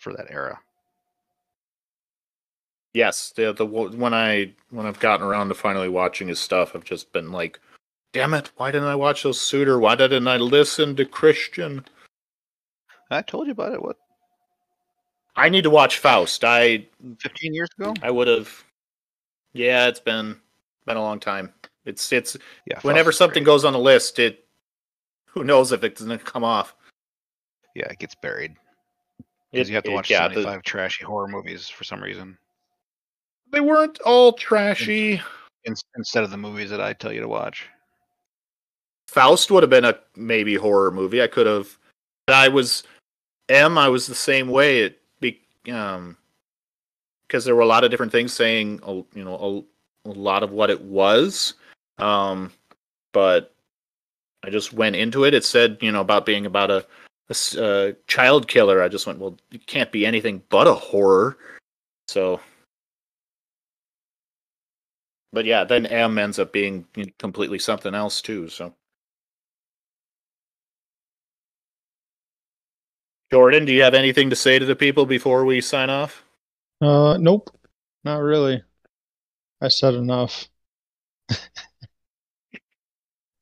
for that era. Yes, the the when I when I've gotten around to finally watching his stuff, I've just been like, "Damn it! Why didn't I watch those Suitor? Why didn't I listen to Christian? I told you about it. What I need to watch Faust. I 15 years ago? I would have. Yeah, it's been been a long time. It's it's Yeah. Whenever something goes on the list, it who knows if it's gonna come off. yeah, it gets buried because you have to it- watch yeah, the- 75 trashy horror movies for some reason they weren't all trashy. in, instead of the movies that I tell you to watch. Faust would have been a maybe horror movie. I could have. I was M. I was the same way. It be um because there were a lot of different things saying a- you know a, a lot of what it was. Um, but I just went into it. It said you know about being about a, a s- a child killer. I just went well. It can't be anything but a horror. So. But yeah, then M ends up being completely something else too. So. Jordan, do you have anything to say to the people before we sign off? Uh, nope, not really. I said enough.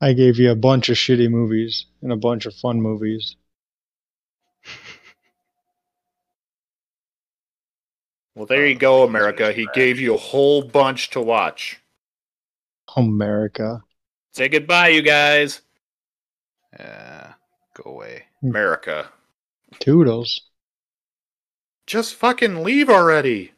I gave you a bunch of shitty movies and a bunch of fun movies. Well, there you go, America. He gave you a whole bunch to watch. America. Say goodbye, you guys. Yeah, go away. America. Toodles. Just fucking leave already.